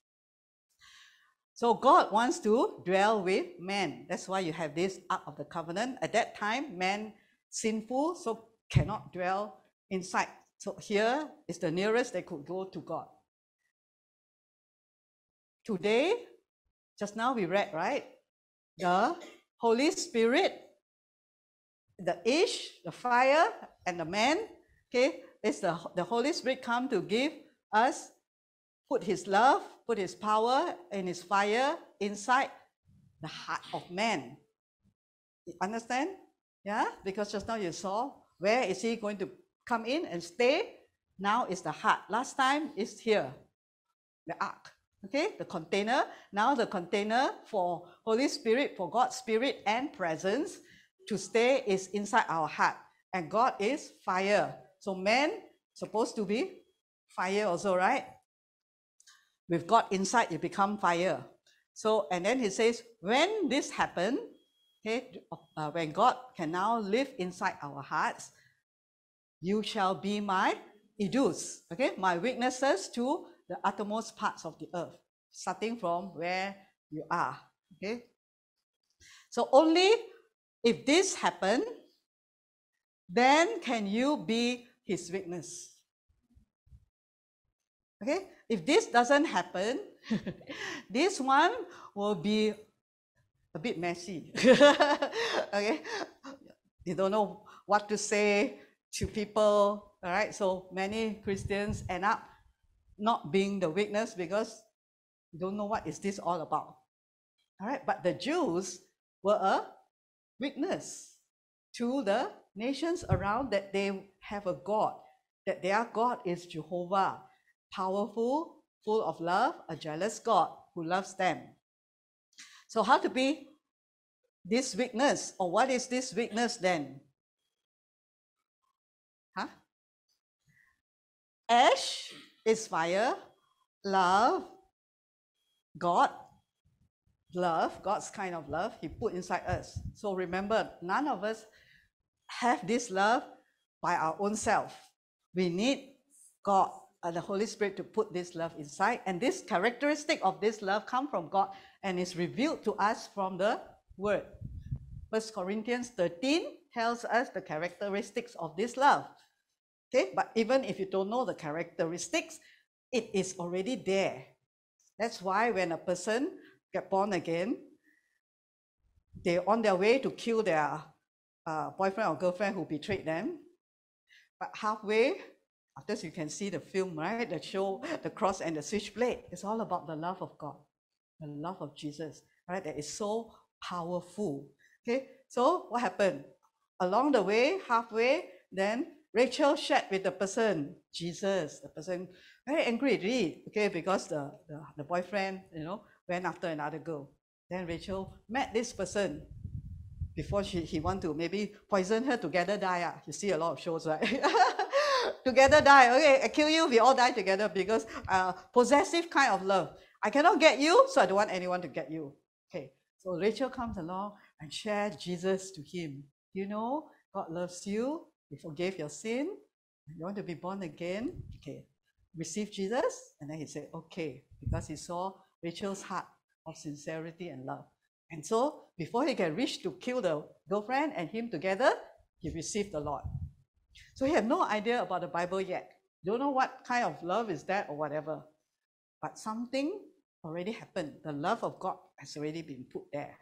So God wants to dwell with man. That's why you have this Ark of the Covenant. At that time, man sinful, so cannot dwell inside. So here is the nearest they could go to God. Today, just now we read, right? The Holy Spirit, the ish, the fire, and the man, okay, is the, the Holy Spirit come to give us, put his love, put his power and his fire inside the heart of man. You understand? Yeah? Because just now you saw where is he going to come in and stay? Now is the heart. Last time is here, the ark okay the container. Now the container for holy spirit for god's spirit and presence to stay is inside our heart. And god is fire. So man supposed to be fire also right? With god inside you become fire. So and then he says when this happened okay uh, when god can now live inside our hearts you shall be my idus okay my witnesses to the uttermost parts of the earth, starting from where you are. Okay. So only if this happen, then can you be his witness. Okay? If this doesn't happen, this one will be a bit messy. okay? You don't know what to say to people. All right. So many Christians end up not being the witness because you don't know what is this all about. All right, but the Jews were a witness to the nations around that they have a God, that their God is Jehovah, powerful, full of love, a jealous God who loves them. So, how to be this witness, or what is this witness then? Huh? Ash is fire, love, God, love, God's kind of love, He put inside us. So remember, none of us have this love by our own self. We need God and the Holy Spirit to put this love inside. And this characteristic of this love come from God and is revealed to us from the Word. First Corinthians 13 tells us the characteristics of this love. Okay, but even if you don't know the characteristics, it is already there. That's why when a person get born again, they're on their way to kill their uh, boyfriend or girlfriend who betrayed them. But halfway, after you can see the film, right? The show, the cross and the switchblade. It's all about the love of God, the love of Jesus, right? That is so powerful. Okay, so what happened? Along the way, halfway, then Rachel shared with the person, Jesus, the person very angry, really, okay, because the, the, the boyfriend, you know, went after another girl. Then Rachel met this person before she, he want to maybe poison her together die. Ah. You see a lot of shows, right? together die. Okay, I kill you, we all die together because uh, possessive kind of love. I cannot get you, so I don't want anyone to get you. Okay, so Rachel comes along and shares Jesus to him. You know, God loves you. He forgave your sin. You want to be born again? Okay, receive Jesus. And then he said, okay, because he saw Rachel's heart of sincerity and love. And so before he can reach to kill the girlfriend and him together, he received the Lord. So he had no idea about the Bible yet. Don't know what kind of love is that or whatever. But something already happened. The love of God has already been put there.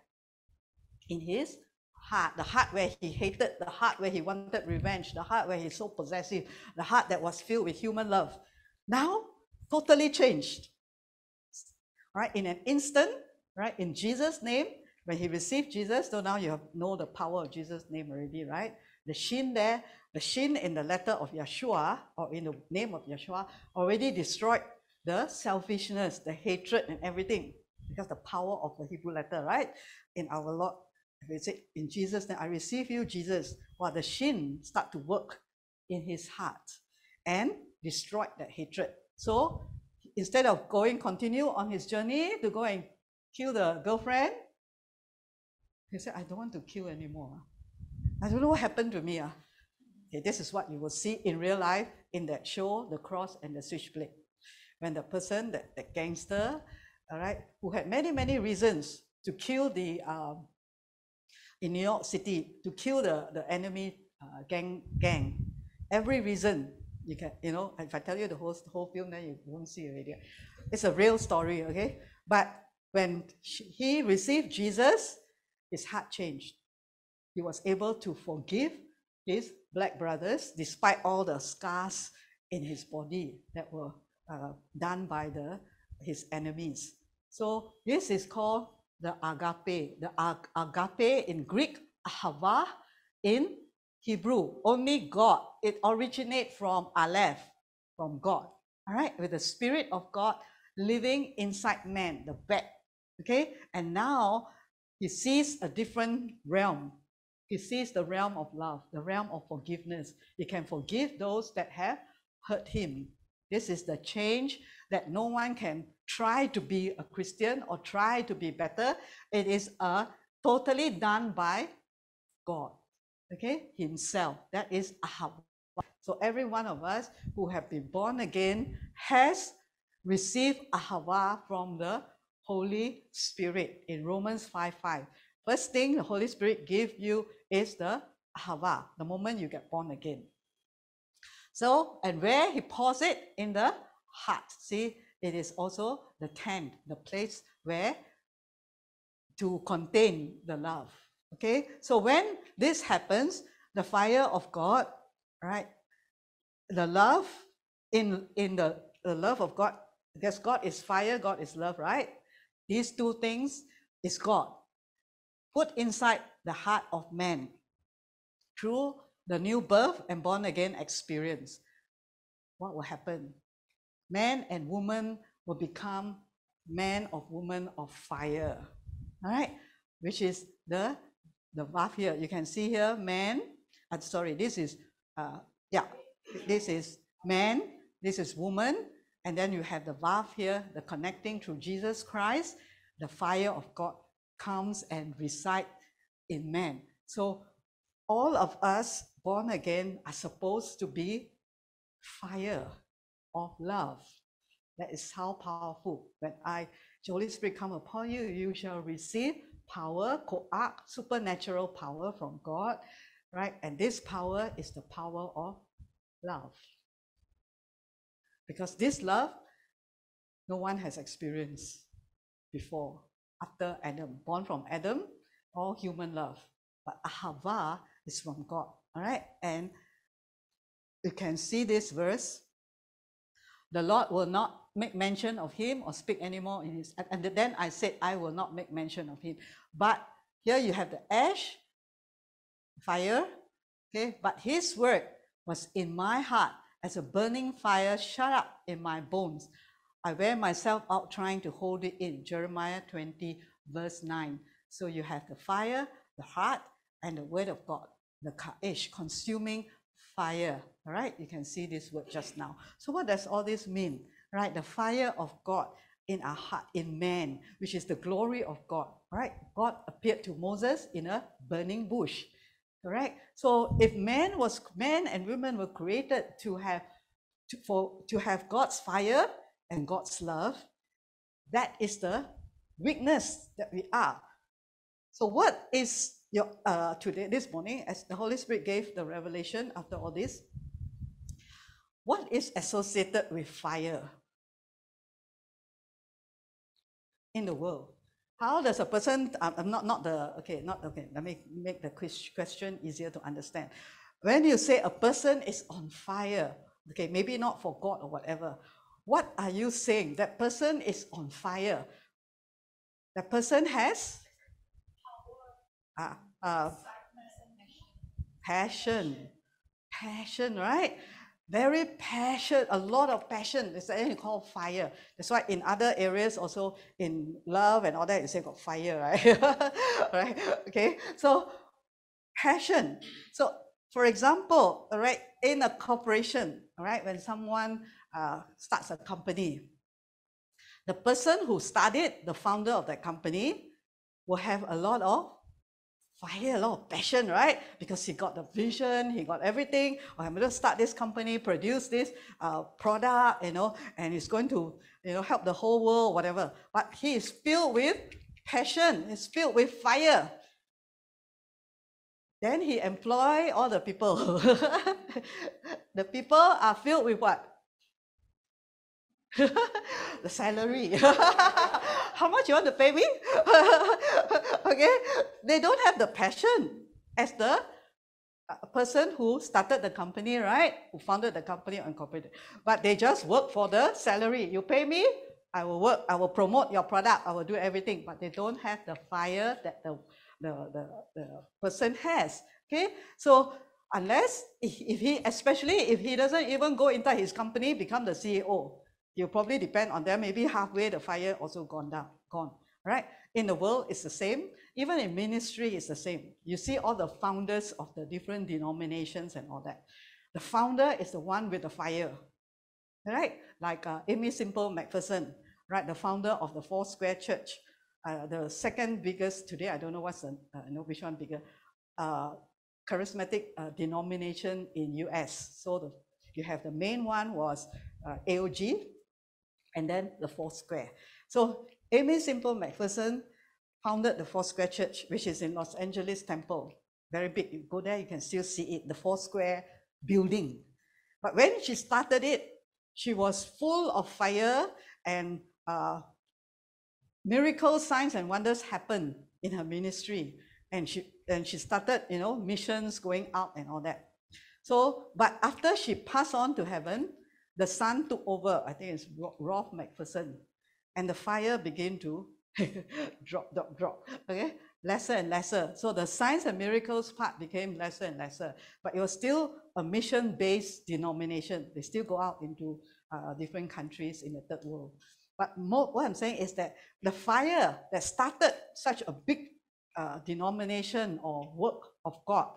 In his heart, the heart where he hated, the heart where he wanted revenge, the heart where he's so possessive, the heart that was filled with human love. Now, totally changed. Right? In an instant, right? In Jesus' name, when he received Jesus, so now you know the power of Jesus' name already, right? The shin there, the shin in the letter of Yeshua, or in the name of Yeshua, already destroyed the selfishness, the hatred, and everything. Because the power of the Hebrew letter, right? In our Lord, we say, in Jesus' name, I receive you, Jesus. While the shin start to work in his heart and destroyed that hatred. So instead of going continue on his journey to go and kill the girlfriend, he said, I don't want to kill anymore. I don't know what happened to me. Uh. Okay, this is what you will see in real life in that show, The Cross and the Switchblade. When the person, that, that gangster, all right, who had many, many reasons to kill the, um, in New York City, to kill the, the enemy uh, gang, gang. Every reason you can, you know, if I tell you the whole, whole film, then you won't see already. It's a real story, okay? But when he received Jesus, his heart changed. He was able to forgive his black brothers despite all the scars in his body that were uh, done by the, his enemies. So this is called the agape. The ag agape in Greek, ahava in Hebrew, only God. It originates from Aleph, from God. All right, with the Spirit of God living inside man, the back. Okay, and now he sees a different realm. He sees the realm of love, the realm of forgiveness. He can forgive those that have hurt him. This is the change that no one can try to be a Christian or try to be better. It is a totally done by God. Okay, Himself. That is Ahava. So every one of us who have been born again has received Ahava from the Holy Spirit in Romans 5 5. First thing the Holy Spirit give you is the Ahava, the moment you get born again. So, and where he pours it in the heart. See, it is also the tent, the place where to contain the love. Okay, so when this happens, the fire of God, right? The love in in the, the love of God, because God is fire, God is love, right? These two things is God put inside the heart of man through the new birth and born again experience. What will happen? Man and woman will become man of woman of fire. All right, which is the the verb here. You can see here man. Uh, sorry, this is uh, yeah, this is man. This is woman, and then you have the verb here, the connecting through Jesus Christ, the fire of God comes and resides in man. So all of us born again are supposed to be fire of love. That is how powerful. When I, Holy Spirit, come upon you, you shall receive power, koach, supernatural power from God, right? And this power is the power of love. Because this love, no one has experienced before, after Adam, born from Adam, all human love. But Ahava is from God. All right. And you can see this verse. The Lord will not make mention of him or speak anymore in his and then I said, I will not make mention of him. But here you have the ash, fire, okay, but his word was in my heart as a burning fire shut up in my bones. I wear myself out trying to hold it in. Jeremiah 20, verse 9. So you have the fire, the heart, and the word of God, the kaish, consuming fire. right? you can see this word just now. So what does all this mean? Right, the fire of God in our heart, in man, which is the glory of God. right? God appeared to Moses in a burning bush. Correct. So if man was man and women were created to have to, for to have God's fire and God's love, that is the weakness that we are. So what is your uh, today this morning as the Holy Spirit gave the revelation after all this? What is associated with fire in the world? How does a person, I'm not, not the, okay, not, okay, let me make the question easier to understand. When you say a person is on fire, okay, maybe not for God or whatever, what are you saying? That person is on fire. That person has uh, uh, passion. Passion, right? very passion, a lot of passion. It's actually called fire. That's why in other areas, also in love and all that, you say got fire, right? right? Okay. So passion. So for example, right in a corporation, right when someone uh, starts a company, the person who started, the founder of that company, will have a lot of fire, a lot of passion, right? Because he got the vision, he got everything. Oh, I'm going to start this company, produce this uh, product, you know, and it's going to, you know, help the whole world, whatever. But he is filled with passion. He's filled with fire. Then he employ all the people. the people are filled with what? the salary. How much you want to pay me? okay, they don't have the passion as the uh, person who started the company, right? Who founded the company and incorporated. But they just work for the salary. You pay me, I will work, I will promote your product, I will do everything. But they don't have the fire that the, the, the, the person has. Okay, so unless if he, especially if he doesn't even go into his company, become the CEO, you probably depend on them. Maybe halfway the fire also gone down, gone. Right? In the world, it's the same. Even in ministry, it's the same. You see all the founders of the different denominations and all that. The founder is the one with the fire. Right? Like uh, Aimee Semple McPherson, right? The founder of the Four Square Church. Uh, the second biggest today, I don't know what's the, uh, know which one bigger, uh, charismatic uh, denomination in US. So the, you have the main one was uh, AOG, and then the Four Square. So Aimee Semple McPherson founded the Four Square Church, which is in Los Angeles Temple. Very big. You go there, you can still see it, the Four Square building. But when she started it, she was full of fire and uh, miracles, signs, and wonders happened in her ministry. And she and she started, you know, missions going out and all that. So, but after she passed on to heaven, the sun took over, I think it's Rolf McPherson, and the fire began to drop, drop, drop, okay? Lesser and lesser. So the signs and miracles part became lesser and lesser, but it was still a mission-based denomination. They still go out into uh, different countries in the third world. But more, what I'm saying is that the fire that started such a big uh, denomination or work of God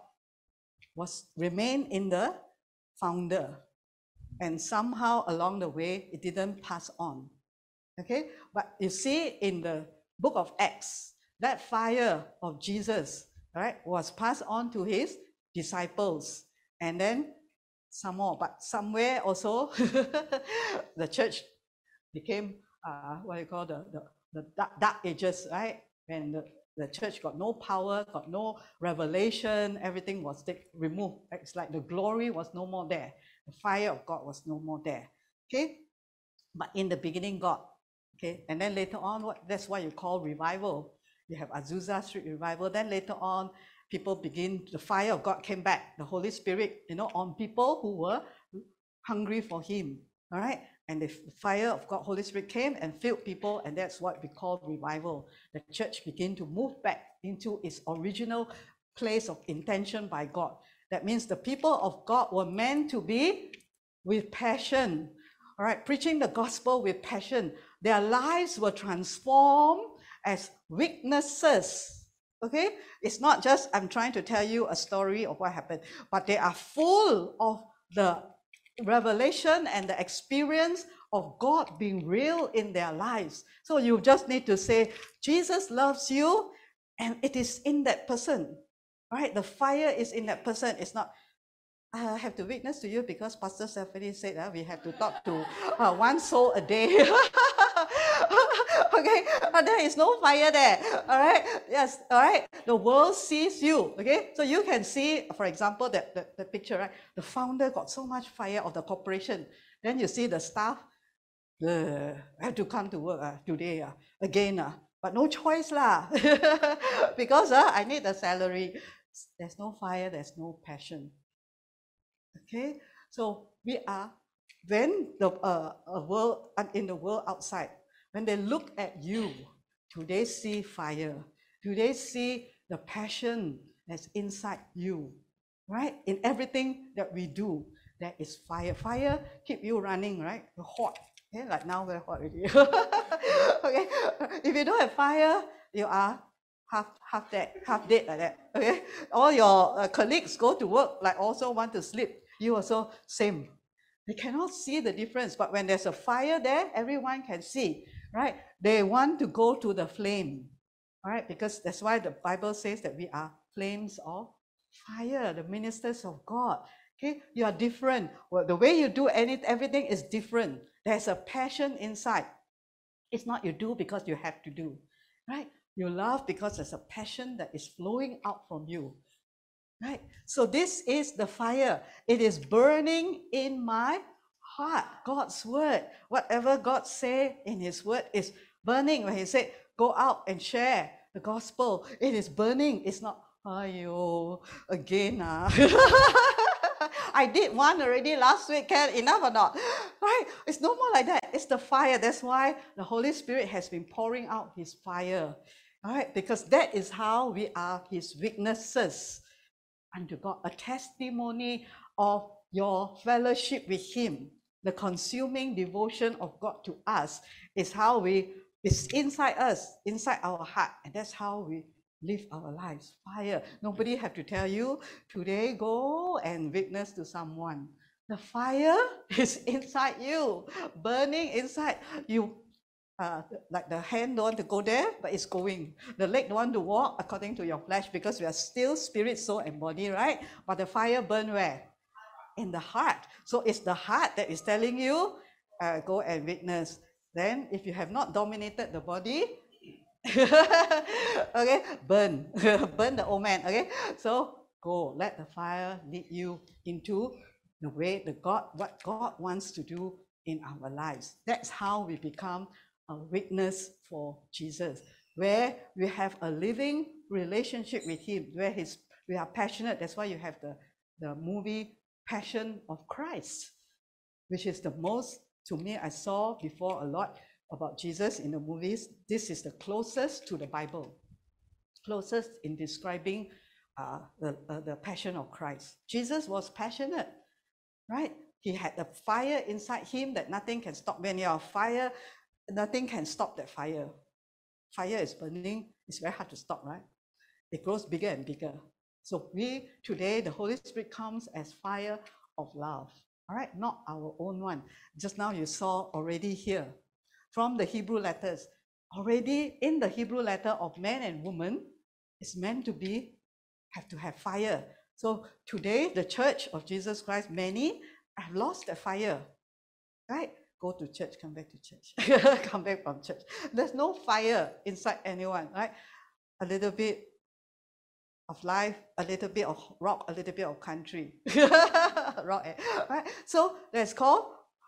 was remain in the founder and somehow along the way it didn't pass on. Okay? But you see in the book of acts that fire of jesus right was passed on to his disciples. And then some more. But somewhere also the church became uh, what you call the, the, the dark, dark ages right? When the, the church got no power got no revelation everything was removed. It's like the glory was no more there the fire of God was no more there. Okay? But in the beginning, God. Okay? And then later on, what that's why you call revival. You have Azusa Street revival. Then later on, people begin, the fire of God came back, the Holy Spirit, you know, on people who were hungry for Him. All right? And the fire of God, Holy Spirit came and filled people, and that's what we call revival. The church began to move back into its original place of intention by God. That means the people of God were meant to be with passion. All right, preaching the gospel with passion. Their lives were transformed as witnesses. Okay, it's not just I'm trying to tell you a story of what happened, but they are full of the revelation and the experience of God being real in their lives. So you just need to say, Jesus loves you, and it is in that person. Right? The fire is in that person. It's not, I have to witness to you because Pastor Stephanie said that uh, we have to talk to uh, one soul a day. okay, but there is no fire there. All right, yes, all right. The world sees you. Okay, so you can see, for example, that the, the picture, right? The founder got so much fire of the corporation. Then you see the staff, uh, have to come to work uh, today uh, again. Uh, but no choice lah, because uh, I need the salary. There's no fire, there's no passion. Okay, so we are when the uh, world in the world outside when they look at you, do they see fire? Do they see the passion that's inside you? Right? In everything that we do, there is fire. Fire keep you running, right? You're hot. Okay, like now we're hot already. okay. If you don't have fire, you are half half dead, half dead like that. Okay. All your uh, colleagues go to work, like also want to sleep. You also same. They cannot see the difference, but when there's a fire there, everyone can see right? They want to go to the flame, right? Because that's why the Bible says that we are flames of fire, the ministers of God. Okay, you are different. Well, the way you do any, everything is different. There's a passion inside. It's not you do because you have to do, right? You love because there's a passion that is flowing out from you, right? So this is the fire. It is burning in my heart, God's word. Whatever God say in his word is burning. When he said, go out and share the gospel, it is burning. It's not, ayo, again. Ah. I did one already last week. Can enough or not? Right? It's no more like that. It's the fire. That's why the Holy Spirit has been pouring out his fire. Right, because that is how we are his witnesses unto God, a testimony of your fellowship with him the consuming devotion of God to us is how we it's inside us, inside our heart, and that's how we live our lives. Fire. Nobody have to tell you today go and witness to someone. The fire is inside you, burning inside you. Uh, like the hand don't want to go there, but it's going. The leg don't want to walk according to your flesh because we are still spirit, soul, and body, right? But the fire burn where? in the heart. So it's the heart that is telling you, uh, go and witness. Then, if you have not dominated the body, okay, burn, burn the old man. Okay, so go, let the fire lead you into the way the God, what God wants to do in our lives. That's how we become a witness for Jesus, where we have a living relationship with Him, where His we are passionate. That's why you have the the movie passion of Christ, which is the most, to me, I saw before a lot about Jesus in the movies. This is the closest to the Bible, closest in describing uh, the, uh, the passion of Christ. Jesus was passionate, right? He had the fire inside him that nothing can stop. When you are fire, nothing can stop that fire. Fire is burning, it's very hard to stop, right? It grows bigger and bigger. So we today, the Holy Spirit comes as fire of love. All right, not our own one. Just now you saw already here from the Hebrew letters. Already in the Hebrew letter of man and woman, is meant to be have to have fire. So today, the church of Jesus Christ, many have lost their fire. Right? Go to church, come back to church. come back from church. There's no fire inside anyone, right? A little bit of life, a little bit of rock, a little bit of country. rock, eh? right? So that's called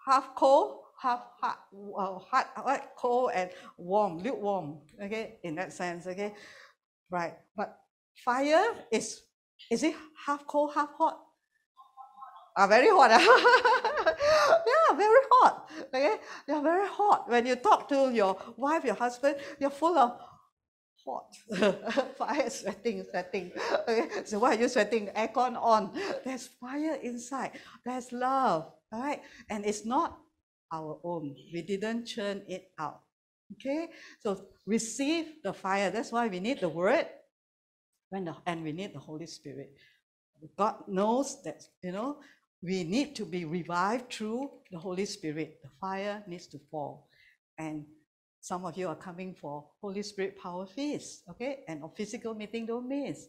half cold, half hot, uh, hot, hot, cold, and warm, lukewarm. Okay, in that sense. Okay, right. But fire is is it half cold, half hot? Ah, very hot. ah. yeah, very hot. Okay, you're very hot. When you talk to your wife, your husband, you're full of hot. fire sweating, sweating. Okay, so why are you sweating? Aircon on. There's fire inside. There's love. All right, and it's not our own. We didn't churn it out. Okay, so receive the fire. That's why we need the word, when the, and we need the Holy Spirit. God knows that you know we need to be revived through the Holy Spirit. The fire needs to fall. And some of you are coming for Holy Spirit power feast, okay? And a physical meeting, don't miss.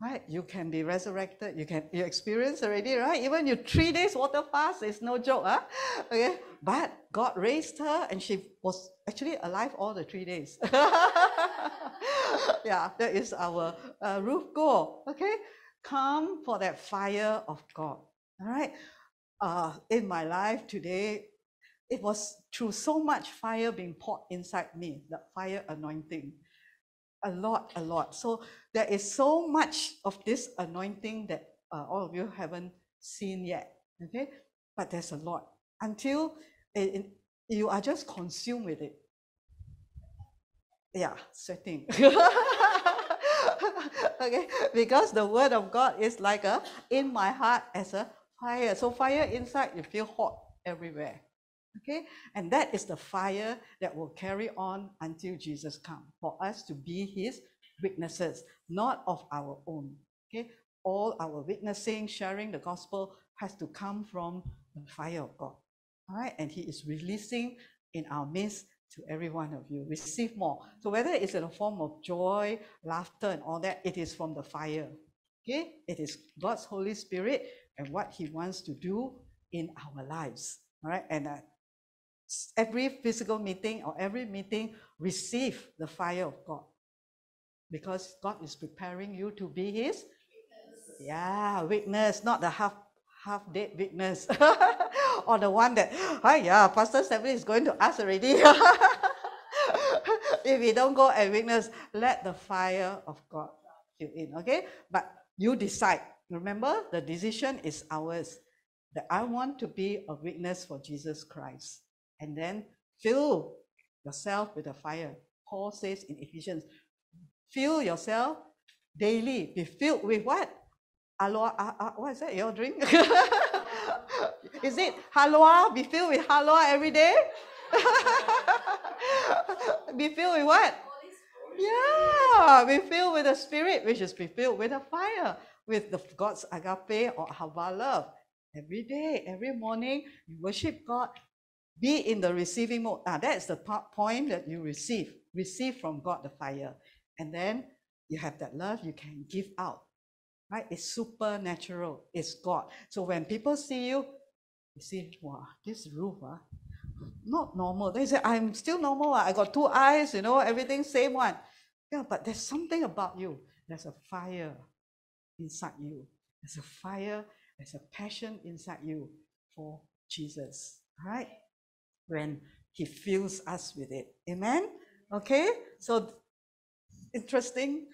Right? You can be resurrected. You can you experience already, right? Even you three days water fast, is no joke, huh? Okay. But God raised her and she was actually alive all the three days. yeah, that is our uh, roof goal. Okay. Come for that fire of God. All right. Uh, in my life today, it was through so much fire being poured inside me, the fire anointing. A lot, a lot. So there is so much of this anointing that uh, all of you haven't seen yet. Okay. But there's a lot until it, it, you are just consumed with it. Yeah, sweating. okay, because the word of God is like a in my heart as a fire. So fire inside, you feel hot everywhere. Okay, and that is the fire that will carry on until Jesus comes for us to be His witnesses, not of our own. Okay, all our witnessing, sharing the gospel has to come from the fire of God. All right, and He is releasing in our midst to every one of you. Receive more. So whether it's in a form of joy, laughter, and all that, it is from the fire. Okay, it is God's Holy Spirit and what He wants to do in our lives. All right, and uh, every physical meeting or every meeting, receive the fire of God because God is preparing you to be His. Yeah, witness, not the half half dead witness, or the one that, oh yeah, Pastor Stephanie is going to ask already. if we don't go and witness, let the fire of God fill in. Okay, but you decide Remember, the decision is ours. That I want to be a witness for Jesus Christ. And then fill yourself with the fire. Paul says in Ephesians, fill yourself daily. Be filled with what? Aloha, uh, uh, what is that your drink? is it halwa? Be filled with halwa every day? be filled with what? Yeah, be filled with the Spirit, which is be filled with the fire with the God's agape or hava love. Every day, every morning, you worship God. Be in the receiving mode. Ah, that's the point that you receive. Receive from God the fire. And then you have that love you can give out. Right? It's supernatural. It's God. So when people see you, you see, wow, this roof, ah, not normal. They say, I'm still normal. Ah. I got two eyes, you know, everything same one. Yeah, but there's something about you. There's a fire inside you. There's a fire, there's a passion inside you for Jesus. Right? When He fills us with it. Amen? Okay? So interesting.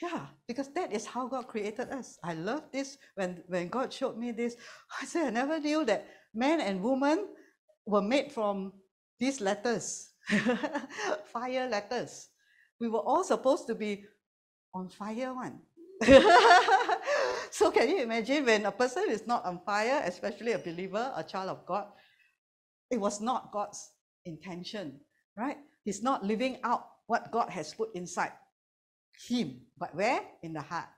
Yeah, because that is how God created us. I love this. When, when God showed me this, I said, I never knew that man and woman were made from these letters, fire letters. We were all supposed to be on fire one. so can you imagine when a person is not on fire, especially a believer, a child of God, it was not God's intention, right? He's not living out what God has put inside him, but where? In the heart,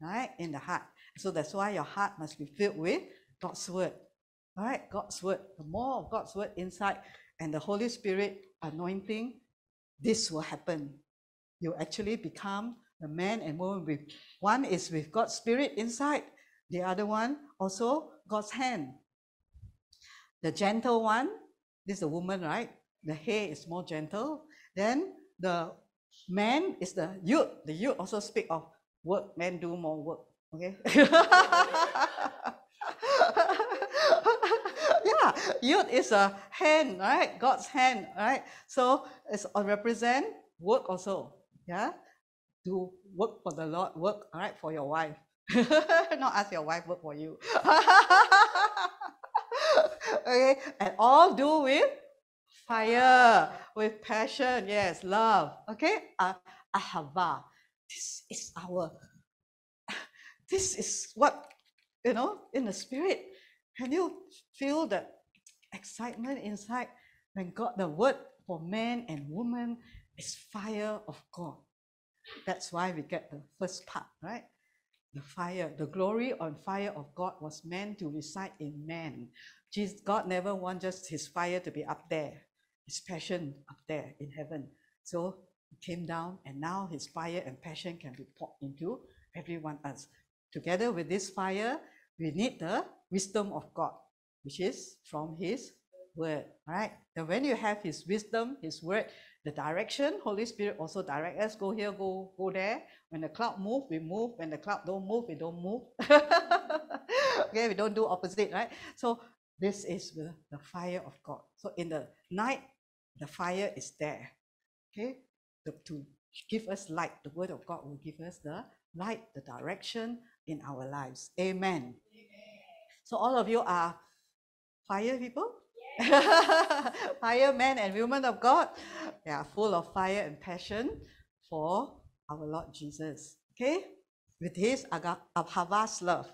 right? In the heart. So that's why your heart must be filled with God's word, right? God's word. The more of God's word inside and the Holy Spirit anointing, this will happen. You actually become the man and woman with one is with God's spirit inside, the other one also God's hand. The gentle one, this is the woman, right? The hair is more gentle. Then the man is the Yud. The Yud also speak of work. Men do more work. Okay. yeah, Yud is a hand, right? God's hand, right? So it's uh, represent work also. Yeah. Do work for the Lord, work, all right, for your wife. Not ask your wife work for you. okay, and all do with fire, with passion, yes, love. Okay, uh, ahava. This is our, this is what, you know, in the spirit. Can you feel the excitement inside when God, the word for man and woman is fire of God. That's why we get the first part, right? The fire, the glory on fire of God was meant to reside in man. Jesus, God never wants just his fire to be up there, his passion up there in heaven. So he came down, and now his fire and passion can be poured into everyone else. Together with this fire, we need the wisdom of God, which is from his word, right? And when you have his wisdom, his word, the direction, Holy Spirit also direct us, go here, go, go there. When the cloud move, we move. When the cloud don't move, we don't move. okay, we don't do opposite, right? So this is the, the fire of God. So in the night, the fire is there. Okay, the, to give us light. The word of God will give us the light, the direction in our lives. Amen. Amen. So all of you are fire people? fire men and women of God. They are full of fire and passion for our Lord Jesus. Okay? With his Ahavas love.